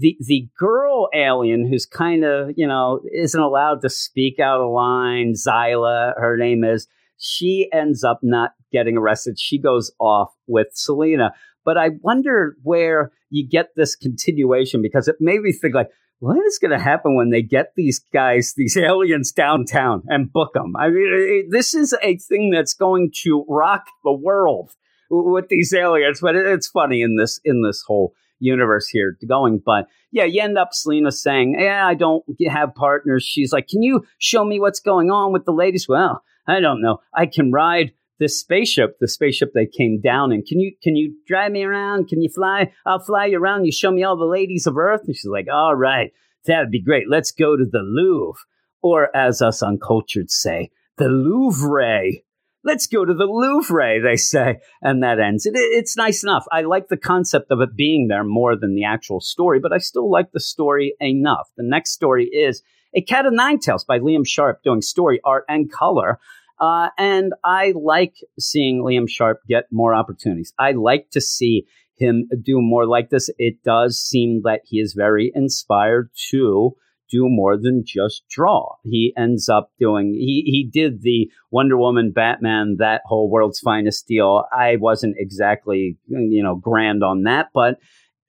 the the girl alien who's kind of you know isn't allowed to speak out a line Zyla her name is she ends up not getting arrested she goes off with Selina but I wonder where you get this continuation because it made me think like what is going to happen when they get these guys, these aliens downtown and book them? I mean, this is a thing that's going to rock the world with these aliens. But it's funny in this in this whole universe here going. But yeah, you end up Selina saying, Yeah, I don't have partners. She's like, Can you show me what's going on with the ladies? Well, I don't know. I can ride this spaceship, the spaceship they came down in. Can you can you drive me around? Can you fly? I'll fly you around. You show me all the ladies of Earth. And she's like, All right, that'd be great. Let's go to the Louvre. Or as us uncultured say, the Louvre let's go to the Louvre, they say. And that ends. It, it's nice enough. I like the concept of it being there more than the actual story, but I still like the story enough. The next story is A Cat of Nine Tails by Liam Sharp doing story, art, and color. Uh, and I like seeing Liam Sharp get more opportunities. I like to see him do more like this. It does seem that he is very inspired to do more than just draw. He ends up doing he he did the Wonder Woman, Batman, that whole world's finest deal. I wasn't exactly you know grand on that, but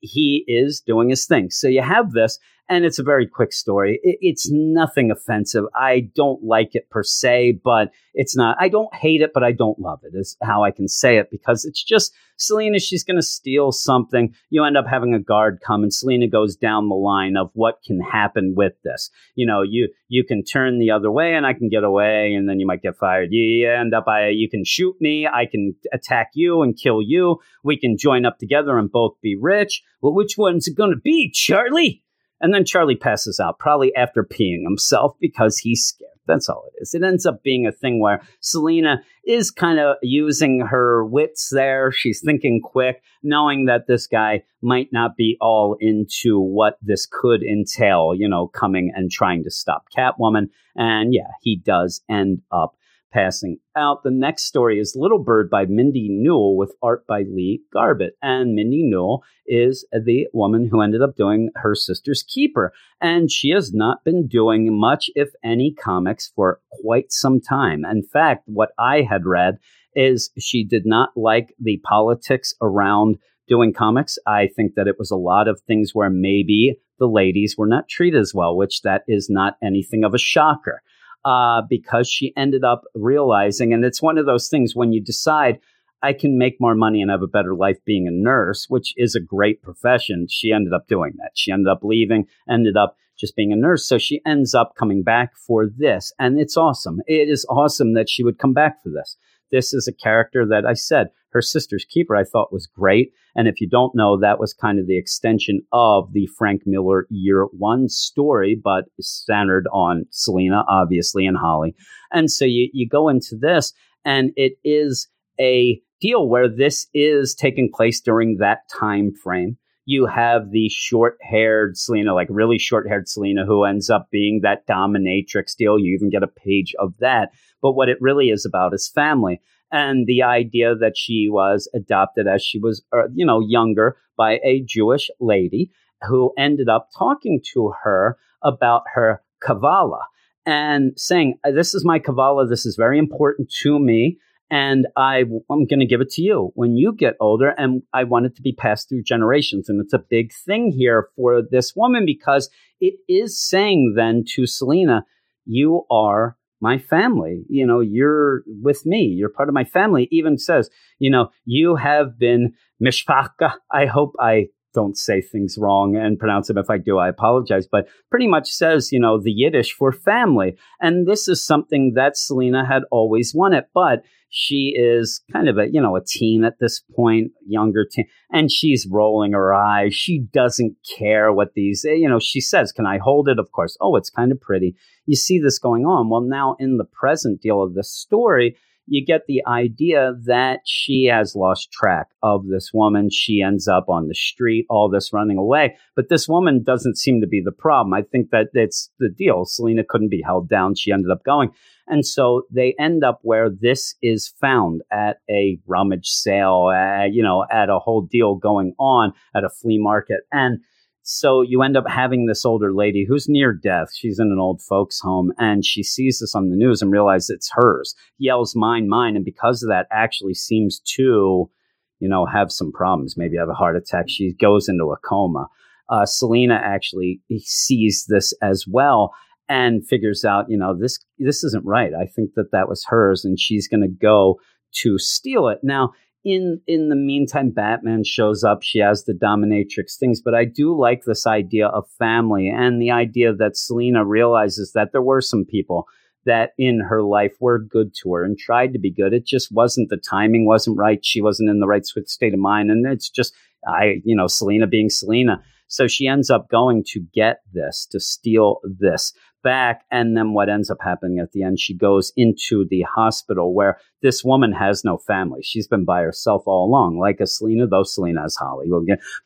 he is doing his thing. So you have this, and it's a very quick story. It, it's nothing offensive. I don't like it per se, but it's not. I don't hate it, but I don't love it. Is how I can say it because it's just Selina. She's going to steal something. You end up having a guard come, and Selina goes down the line of what can happen with this. You know, you you can turn the other way, and I can get away, and then you might get fired. You end up, I you can shoot me. I can attack you and kill you. We can join up together and both be rich. Well, which one's it going to be, Charlie? And then Charlie passes out, probably after peeing himself because he's scared. That's all it is. It ends up being a thing where Selina is kind of using her wits there. She's thinking quick, knowing that this guy might not be all into what this could entail, you know, coming and trying to stop Catwoman. And yeah, he does end up passing out. The next story is Little Bird by Mindy Newell with art by Lee Garbett. And Mindy Newell is the woman who ended up doing her sister's keeper. And she has not been doing much, if any, comics for quite some time. In fact, what I had read is she did not like the politics around doing comics. I think that it was a lot of things where maybe the ladies were not treated as well, which that is not anything of a shocker uh, because she ended up realizing, and it's one of those things when you decide, I can make more money and have a better life being a nurse, which is a great profession. She ended up doing that. She ended up leaving, ended up just being a nurse. So she ends up coming back for this. And it's awesome. It is awesome that she would come back for this. This is a character that I said her sister's keeper I thought was great. And if you don't know, that was kind of the extension of the Frank Miller year one story, but centered on Selina, obviously, and Holly. And so you, you go into this, and it is a deal where this is taking place during that time frame. You have the short haired Selina, like really short haired Selina, who ends up being that dominatrix deal. You even get a page of that. But what it really is about is family and the idea that she was adopted as she was, uh, you know, younger by a Jewish lady who ended up talking to her about her Kabbalah and saying, This is my Kabbalah. This is very important to me. And I, I'm going to give it to you when you get older. And I want it to be passed through generations. And it's a big thing here for this woman because it is saying then to Selina, You are my family. You know, you're with me. You're part of my family. Even says, you know, you have been mishpacha. I hope I don't say things wrong and pronounce them. If I do, I apologize. But pretty much says, you know, the Yiddish for family. And this is something that Selina had always wanted. But she is kind of a, you know, a teen at this point, younger teen, and she's rolling her eyes. She doesn't care what these, eh, you know, she says, Can I hold it? Of course. Oh, it's kind of pretty. You see this going on. Well, now in the present deal of the story, you get the idea that she has lost track of this woman. She ends up on the street, all this running away. But this woman doesn't seem to be the problem. I think that it's the deal. Selina couldn't be held down. She ended up going. And so they end up where this is found at a rummage sale, uh, you know, at a whole deal going on at a flea market. And so you end up having this older lady who's near death. She's in an old folks home and she sees this on the news and realizes it's hers. Yells mine, mine. And because of that, actually seems to, you know, have some problems. Maybe have a heart attack. She goes into a coma. Uh, Selina actually sees this as well and figures out, you know, this this isn't right. I think that that was hers, and she's going to go to steal it. Now, in in the meantime, Batman shows up. She has the dominatrix things, but I do like this idea of family and the idea that selina realizes that there were some people that in her life were good to her and tried to be good. It just wasn't the timing wasn't right. She wasn't in the right state of mind, and it's just I, you know, selina being selina So she ends up going to get this, to steal this back. And then what ends up happening at the end, she goes into the hospital where this woman has no family. She's been by herself all along, like a Selina, though Selina is Holly.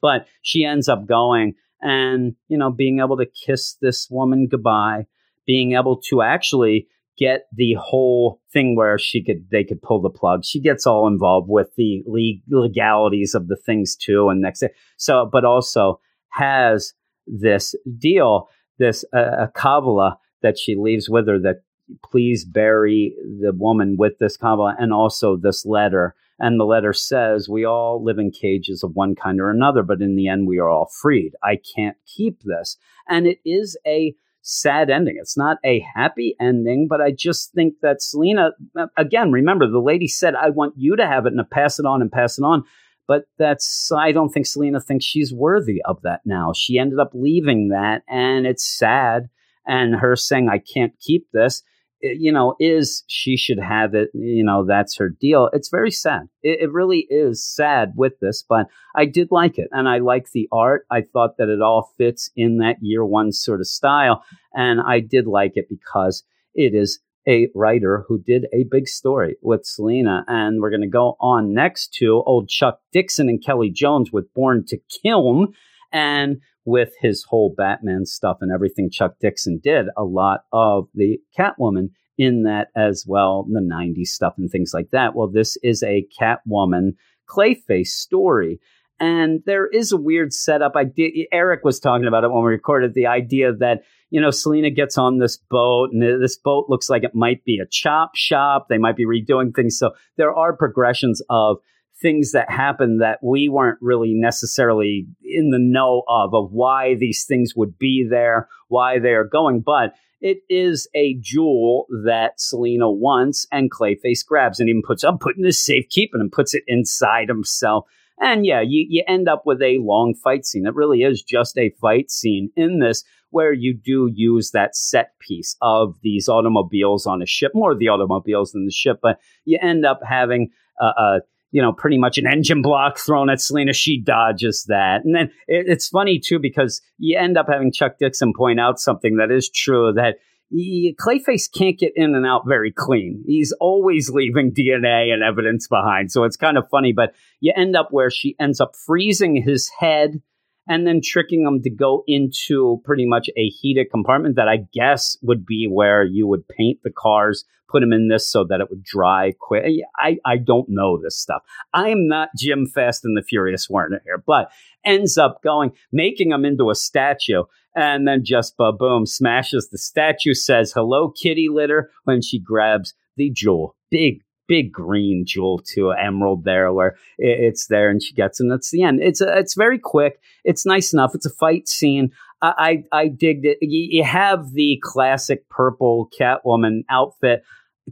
But she ends up going and, you know, being able to kiss this woman goodbye, being able to actually get the whole thing where she could they could pull the plug. She gets all involved with the legalities of the things too, and next day. so but also has this deal this uh, a Kabbalah that she leaves with her that please bury the woman with this Kabbalah and also this letter. And the letter says, We all live in cages of one kind or another, but in the end, we are all freed. I can't keep this. And it is a sad ending. It's not a happy ending, but I just think that Selina, again, remember, the lady said, I want you to have it and to pass it on and pass it on. But that's, I don't think Selina thinks she's worthy of that now. She ended up leaving that, and it's sad. And her saying, I can't keep this, eh, you know, is she should have it. You know, that's her deal. It's very sad. It, it, really is sad with this, but I did like it. And I like the art. I thought that it all fits in that year one sort of style. And I did like it because it is a writer who did a big story with Selina. And we're going to go on next to old Chuck Dixon and Kelly Jones with Born to Kill and with his whole Batman stuff and everything Chuck Dixon did, a lot of the Catwoman in that as well, the 90s stuff and things like that. Well, this is a Catwoman Clayface story. And there is a weird setup. I did. Eric was talking about it when we recorded the idea that you know Selina gets on this boat, and this boat looks like it might be a chop shop. They might be redoing things. So there are progressions of things that happen that we weren't really necessarily in the know of of why these things would be there, why they are going, but it is a jewel that Selina wants, and Clayface grabs and even puts up, putting in his safekeeping and puts it inside himself. And yeah, you, you end up with a long fight scene. It really is just a fight scene in this where you do use that set piece of these automobiles on a ship, more the automobiles than the ship, but you end up having a, a you know, pretty much an engine block thrown at Selina. She dodges that. And then it, it's funny, too, because you end up having Chuck Dixon point out something that is true that Clayface can't get in and out very clean. He's always leaving DNA and evidence behind. So it's kind of funny, but you end up where she ends up freezing his head and then tricking them to go into pretty much a heated compartment that I guess would be where you would paint the cars, put them in this so that it would dry quick. I, I don't know this stuff. I am not Jim Fast and the Furious Werner here, but ends up going, making them into a statue, and then just ba boom, smashes the statue, says hello, kitty litter, when she grabs the jewel. Big big green jewel to emerald there where it's there and she gets it and it's the end. It's a, it's very quick. It's nice enough. It's a fight scene. I i, I digged it. You, you have the classic purple catwoman outfit.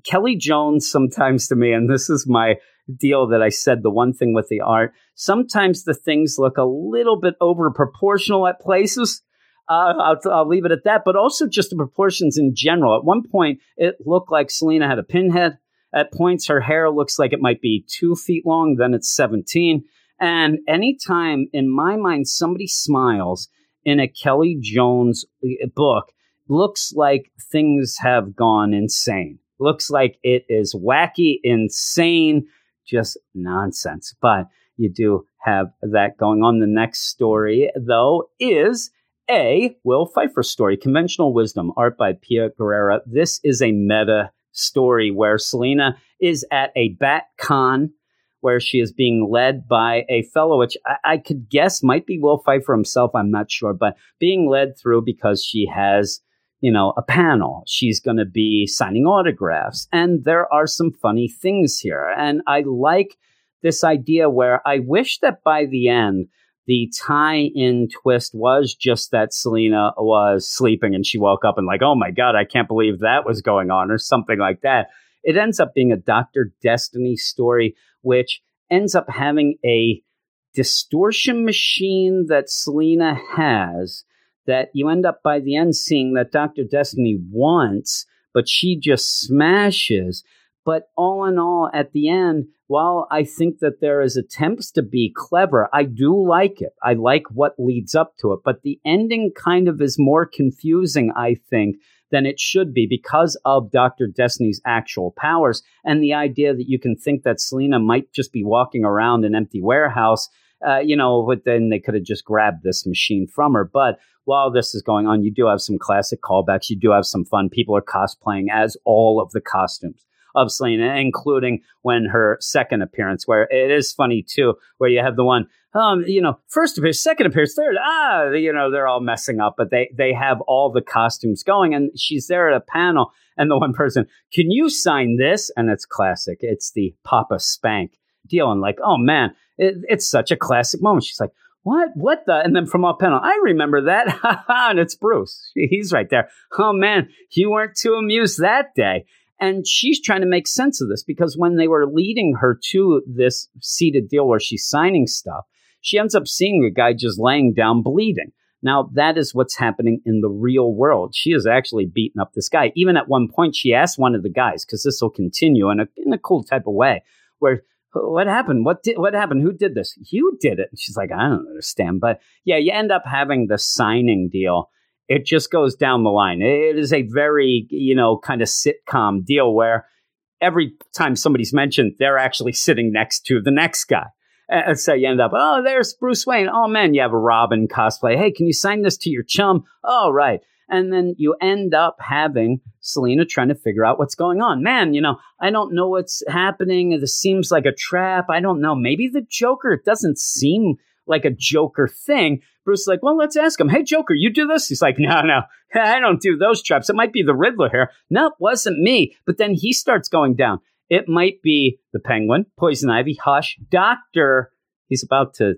Kelley jones sometimes to me and this is my deal that i said the one thing with the art sometimes the things look a little bit over proportional at places. Uh, I'll, I'll, leave it at that. But also just the proportions in general. At one point, it looked like Selina had a pinhead. At points, her hair looks like it might be two feet long, then it's 17. And anytime, in my mind, somebody smiles in a Kelley Jones uh, book, looks like things have gone insane. Looks like it is wacky, insane, just nonsense. But you do have that going on. The next story, though, is a Will Pfeiffer story, Conventional Wisdom, art by Pia Guerrera. This is a meta story where Selina is at a bat con where she is being led by a fellow, which I, I, could guess might be Will Pfeiffer himself. I'm not sure, but being led through because she has, you know, a panel. She's going to be signing autographs. And there are some funny things here. And I like this idea where I wish that by the end, the tie in twist was just that Selina was sleeping and she woke up and, like, oh my God, I can't believe that was going on, or something like that. It ends up being a Dr. Destiny story, which ends up having a distortion machine that Selina has that you end up by the end seeing that Dr. Destiny wants, but she just smashes. But all in all, at the end, while I think that there is attempts to be clever, I do like it. I like what leads up to it. But the ending kind of is more confusing, I think, than it should be because of Dr. Destiny's actual powers and the idea that you can think that Selina might just be walking around an empty warehouse. Uh, you know, but then they could have just grabbed this machine from her. But while this is going on, you do have some classic callbacks. You do have some fun. People are cosplaying as all of the costumes of Selina, including when her second appearance, where it is funny too, where you have the one, um, you know, first appearance, second appearance, third, ah, you know, they're all messing up, but they they have all the costumes going, and she's there at a panel, and the one person, can you sign this? And it's classic. It's the Papa Spank deal, and like, oh man, it, it's such a classic moment. She's like, what? What the? And then from off panel, I remember that. and it's Bruce. He's right there. Oh man, you weren't too amused that day. And she's trying to make sense of this because when they were leading her to this seated deal where she's signing stuff, she ends up seeing a guy just laying down bleeding. Now, that is what's happening in the real world. She is actually beating up this guy. Even at one point, she asked one of the guys, because this will continue in a, in a cool type of way, where what happened? What did what happened? Who did this? You did it. And she's like, I don't understand. But yeah, you end up having the signing deal it just goes down the line. It is a very, you know, kind of sitcom deal where every time somebody's mentioned, they're actually sitting next to the next guy. And so you end up, oh, there's Bruce Wayne. Oh, man, you have a Robin cosplay. Hey, can you sign this to your chum? Oh, right. And then you end up having Selina trying to figure out what's going on. Man, you know, I don't know what's happening. This seems like a trap. I don't know. Maybe the Joker, doesn't seem like a Joker thing. Bruce is like, well, let's ask him. Hey, Joker, you do this? He's like, no, no, I don't do those traps. It might be the Riddler here. No, it wasn't me. But then he starts going down. It might be the Penguin, Poison Ivy, Hush, Doctor. He's about to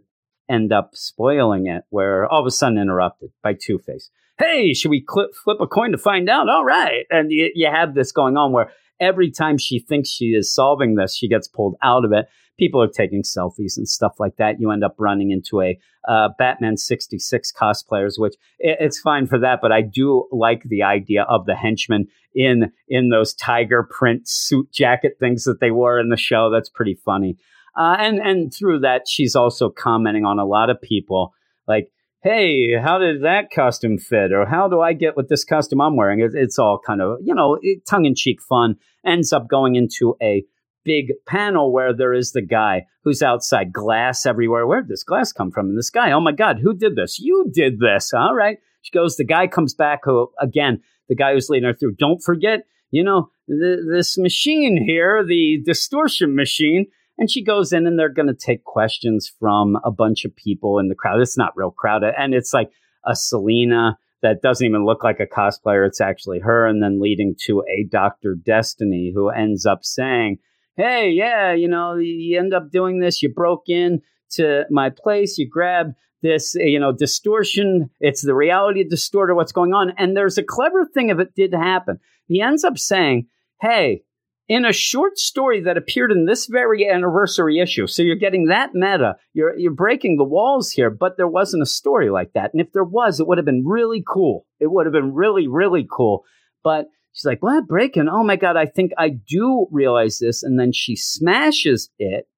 end up spoiling it, where all of a sudden interrupted by Two Face. Hey, should we clip, flip a coin to find out? All right. And you, you have this going on where every time she thinks she is solving this, she gets pulled out of it. People are taking selfies and stuff like that. You end up running into a uh, Batman 66 cosplayers, which it, it's fine for that. But I do like the idea of the henchmen in in those tiger print suit jacket things that they wore in the show. That's pretty funny. Uh, and and through that, she's also commenting on a lot of people like, "Hey, how did that costume fit?" or "How do I get with this costume I'm wearing?" It, it's all kind of you know tongue in cheek fun. Ends up going into a big panel where there is the guy who's outside, glass everywhere. Where did this glass come from? And this guy, oh my God, who did this? You did this. All right. She goes, the guy comes back, who, again, the guy who's leading her through. Don't forget, you know, th- this machine here, the distortion machine. And she goes in and they're going to take questions from a bunch of people in the crowd. It's not real crowded. And it's like a Selina that doesn't even look like a cosplayer. It's actually her. And then leading to a Dr. Destiny who ends up saying, Hey, yeah, you know, you end up doing this. You broke in to my place. You grabbed this, eh, you know, distortion. It's the reality distorter, what's going on. And there's a clever thing if it did happen. He ends up saying, Hey, in a short story that appeared in this very anniversary issue. So you're getting that meta. You're you're breaking the walls here, but there wasn't a story like that. And if there was, it would have been really cool. It would have been really, really cool. But she's like, What breaking? Oh my god, I think I do realize this. And then she smashes it,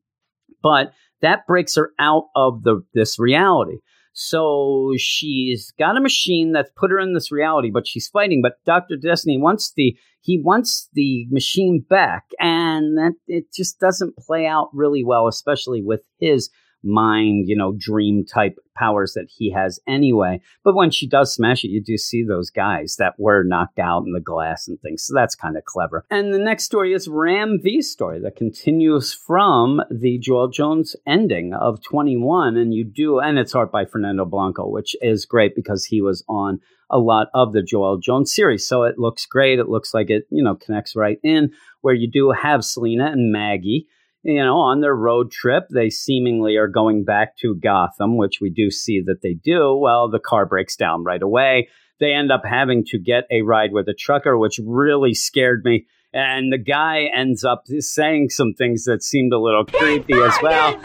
but that breaks her out of the this reality. So she's got a machine that's put her in this reality, but she's fighting. But Doctor Destiny wants the he wants the machine back, and that it just doesn't play out really well, especially with his mind, you know, dream type powers that he has anyway. But when she does smash it, you do see those guys that were knocked out in the glass and things. So that's kind of clever. And the next story is Ram V's story that continues from the Joelle Jones ending of 21. And you do, and it's art by Fernando Blanco, which is great because he was on a lot of the Joelle Jones series. So it looks great. It looks like it, you know, connects right in where you do have Selina and Maggie you know, on their road trip, they seemingly are going back to Gotham, which we do see that they do. Well, the car breaks down right away. They end up having to get a ride with a trucker, which really scared me. And the guy ends up saying some things that seemed a little creepy as well.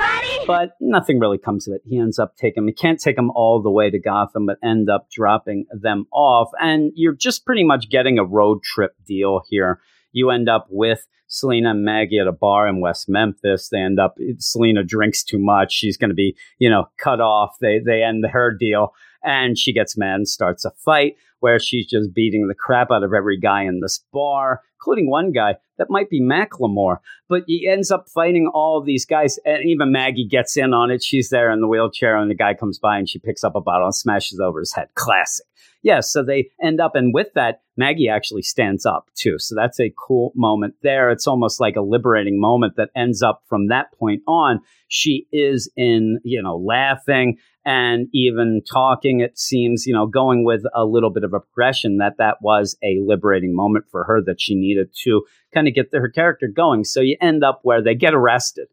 But nothing really comes of it. He ends up taking, he can't take them all the way to Gotham, but end up dropping them off. And you're just pretty much getting a road trip deal here. You end up with Selina and Maggie at a bar in West Memphis. They end up Selina drinks too much. She's going to be, you know, cut off. They they end her deal, and she gets mad and starts a fight where she's just beating the crap out of every guy in this bar, including one guy that might be Macklemore. But he ends up fighting all these guys, and even Maggie gets in on it. She's there in the wheelchair, and the guy comes by and she picks up a bottle and smashes over his head. Classic. Yeah, so they end up, and with that, Maggie actually stands up too. So that's a cool moment there. It's almost like a liberating moment that ends up from that point on. She is in, you know, laughing and even talking. It seems, you know, going with a little bit of a progression that that was a liberating moment for her that she needed to kind of get the, her character going. So you end up where they get arrested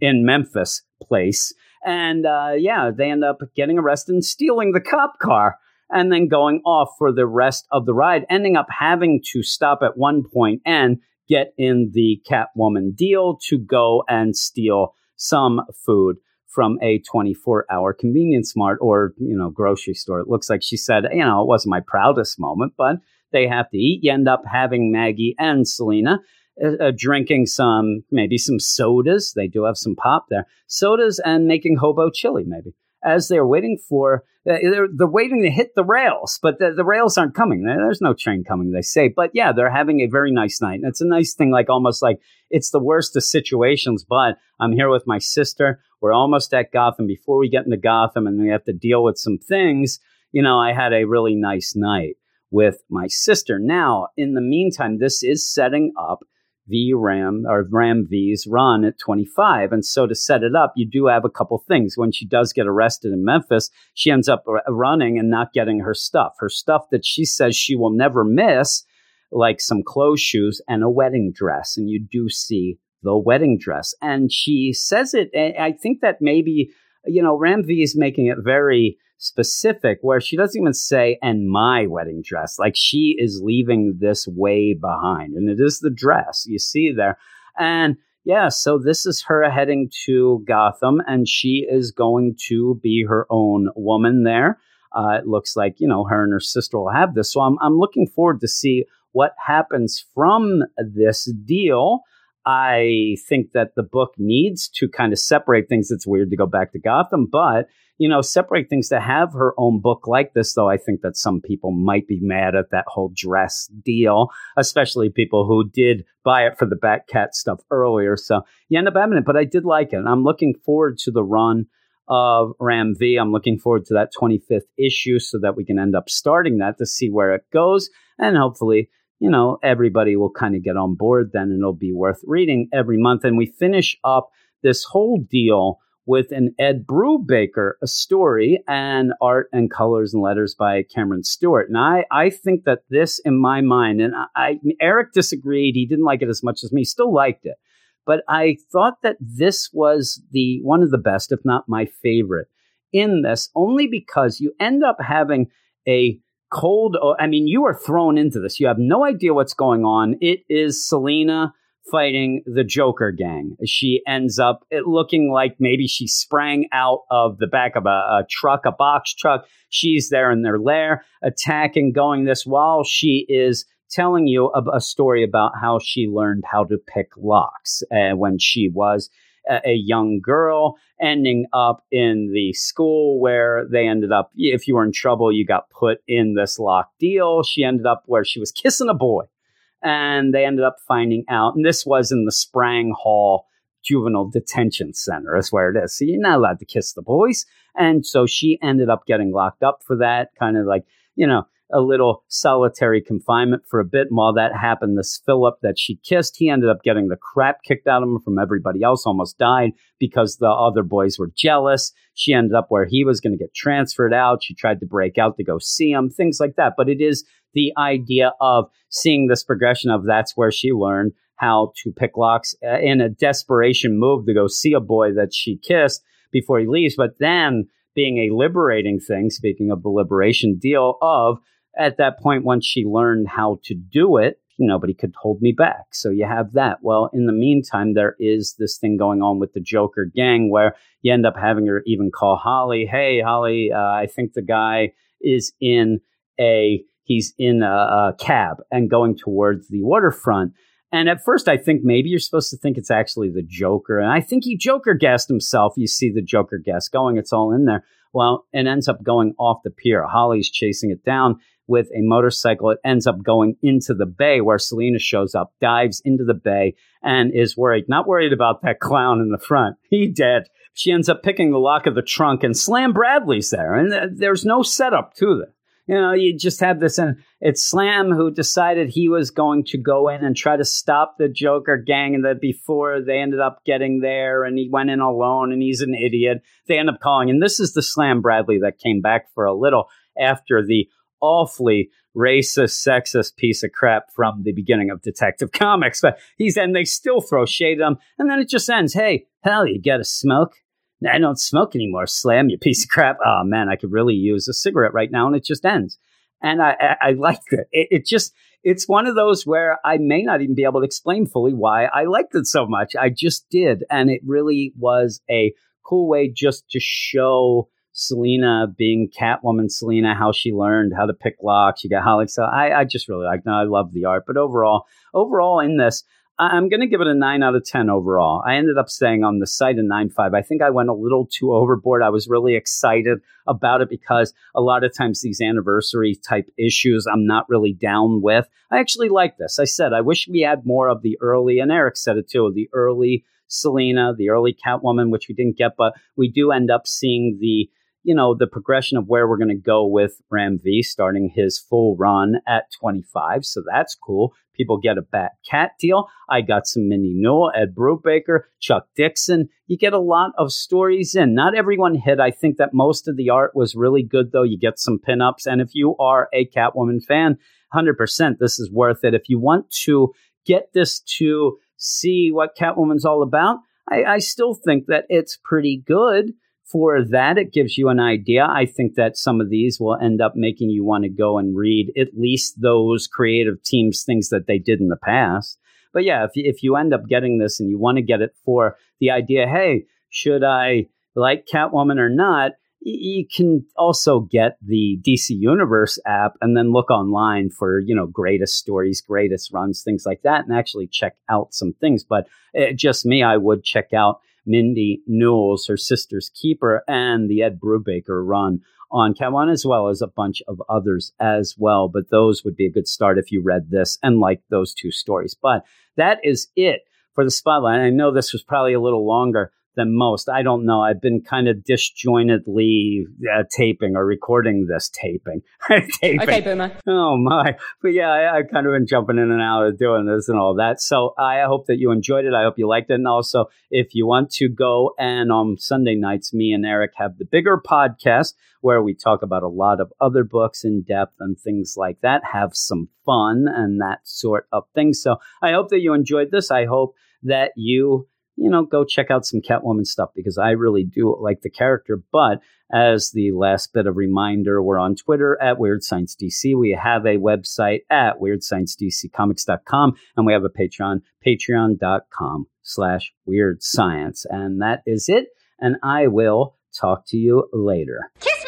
in Memphis place. And uh, yeah, they end up getting arrested and stealing the cop car and then going off for the rest of the ride, ending up having to stop at one point and get in the Catwoman deal to go and steal some food from a 24 hour convenience mart or, you know, grocery store. It looks like she said, you know, it wasn't my proudest moment, but they have to eat. You end up having Maggie and Selina uh, uh, drinking some, maybe some sodas. They do have some pop there. Sodas and making hobo chili, maybe as they're waiting for uh, they're, they're waiting to hit the rails, but the, the rails aren't coming. There's no train coming, they say. But yeah, they're having a very nice night. And it's a nice thing, like almost like it's the worst of situations, but I'm here with my sister. We're almost at Gotham. Before we get into Gotham and we have to deal with some things, you know, I had a really nice night with my sister. Now, in the meantime, this is setting up V Ram or Ram V's run at 25. And so to set it up, you do have a couple things. When she does get arrested in Memphis, she ends up running and not getting her stuff. Her stuff that she says she will never miss, like some clothes shoes and a wedding dress. And you do see the wedding dress. And she says it, I think that maybe you know, Ram V is making it very specific where she doesn't even say, and my wedding dress. Like she is leaving this way behind. And it is the dress you see there. And yeah, so this is her heading to Gotham, and she is going to be her own woman there. Uh, it looks like you know her and her sister will have this, so I'm I'm looking forward to see what happens from this deal. I think that the book needs to kind of separate things. It's weird to go back to Gotham, but you know, separate things to have her own book like this, though I think that some people might be mad at that whole dress deal, especially people who did buy it for the Batcat stuff earlier. So you end up having it, but I did like it. And I'm looking forward to the run of Ram V. I'm looking forward to that 25th issue so that we can end up starting that to see where it goes. And hopefully, you know, everybody will kind of get on board then and it'll be worth reading every month. And we finish up this whole deal with an Ed Brubaker, a story and art and colors and letters by Cameron Stewart. And I, I think that this, in my mind, and I, I, Eric disagreed. He didn't like it as much as me. Still liked it, but I thought that this was the one of the best, if not my favorite, in this, only because you end up having a cold. I mean, you are thrown into this. You have no idea what's going on. It is Selina fighting the Joker gang. She ends up looking like maybe she sprang out of the back of a, a, truck, a box truck. She's there in their lair, attacking, going this while she is telling you a, a story about how she learned how to pick locks uh, when she was a, young girl, ending up in the school where they ended up, if you were in trouble, you got put in this lock deal. She ended up where she was kissing a boy and they ended up finding out, and this was in the Sprang Hall Juvenile Detention Center, is where it is. So you're not allowed to kiss the boys. And so she ended up getting locked up for that, kind of like, you know, a little solitary confinement for a bit. And while that happened, this Philip that she kissed, he ended up getting the crap kicked out of him from everybody else, almost died because the other boys were jealous. She ended up where he was going to get transferred out. She tried to break out to go see him, things like that. But it is the idea of seeing this progression of that's where she learned how to pick locks uh, in a desperation move to go see a boy that she kissed before he leaves. But then being a liberating thing, speaking of the liberation deal, of at that point, once she learned how to do it, nobody could hold me back. So you have that. Well, in the meantime, there is this thing going on with the Joker gang where you end up having her even call Holly, Hey, Holly, uh, I think the guy is in a he's in a, a cab and going towards the waterfront. And at first, I think maybe you're supposed to think it's actually the Joker. And I think he Joker guessed himself. You see the Joker guess going, it's all in there. Well, it ends up going off the pier. Holly's chasing it down with a motorcycle. It ends up going into the bay where Selina shows up, dives into the bay, and is worried. Not worried about that clown in the front. He dead. She ends up picking the lock of the trunk, and Slam Bradley's there. And th- there's no setup to this you know, you just have this, and it's Slam who decided he was going to go in and try to stop the Joker gang, and that before they ended up getting there, and he went in alone, and he's an idiot. They end up calling, and this is the Slam Bradley that came back for a little after the awfully racist, sexist piece of crap from the beginning of Detective Comics. But he's and they still throw shade at him, and then it just ends. Hey, hell, you got a smoke? I don't smoke anymore. Slam, you piece of crap. Oh man, I could really use a cigarette right now, and it just ends. And I, I, I liked it. it. It just, it's one of those where I may not even be able to explain fully why I liked it so much. I just did, and it really was a cool way just to show Selina being Catwoman, Selina, how she learned how to pick locks. You got Holly. So I, I just really like. no, I love the art, but overall, overall in this, I'm going to give it a 9 out of 10 overall. I ended up saying on the site a 9.5. I think I went a little too overboard. I was really excited about it because a lot of times these anniversary type issues I'm not really down with. I actually like this. I said I wish we had more of the early, and Eric said it too, the early Selina, the early Catwoman, which we didn't get, but we do end up seeing the you know, the progression of where we're going to go with Ram V starting his full run at 25. So that's cool. People get a Bat Cat deal. I got some Mindy Newell, Ed Brubaker, Chuck Dixon. You get a lot of stories in. Not everyone hit. I think that most of the art was really good, though. You get some pinups. And if you are a Catwoman fan, 100%, this is worth it. If you want to get this to see what Catwoman's all about, I, I still think that it's pretty good for that, it gives you an idea. I think that some of these will end up making you want to go and read at least those creative teams' things that they did in the past. But yeah, if, if you end up getting this and you want to get it for the idea, hey, should I like Catwoman or not? You can also get the DC Universe app and then look online for, you know, greatest stories, greatest runs, things like that, and actually check out some things. But it, just me, I would check out Mindy Newell's, her sister's keeper, and the Ed Brubaker run on Catwoman, as well as a bunch of others as well. But those would be a good start if you read this and like those two stories. But that is it for the spotlight. I know this was probably a little longer than most. I don't know. I've been kind of disjointedly uh, taping or recording this taping. taping. Okay, Boomer. Oh, my. But yeah, I, have kind of been jumping in and out of doing this and all that. So I hope that you enjoyed it. I hope you liked it. And also, if you want to go and on Sunday nights, me and Eric have the bigger podcast where we talk about a lot of other books in depth and things like that, have some fun and that sort of thing. So I hope that you enjoyed this. I hope that you you know, go check out some Catwoman stuff because I really do like the character. But as the last bit of reminder, we're on Twitter at Weird Science DC. We have a website at WeirdScienceDCComics.com, and we have a Patreon, patreon.com slash weird science. And that is it. And I will talk to you later. Kiss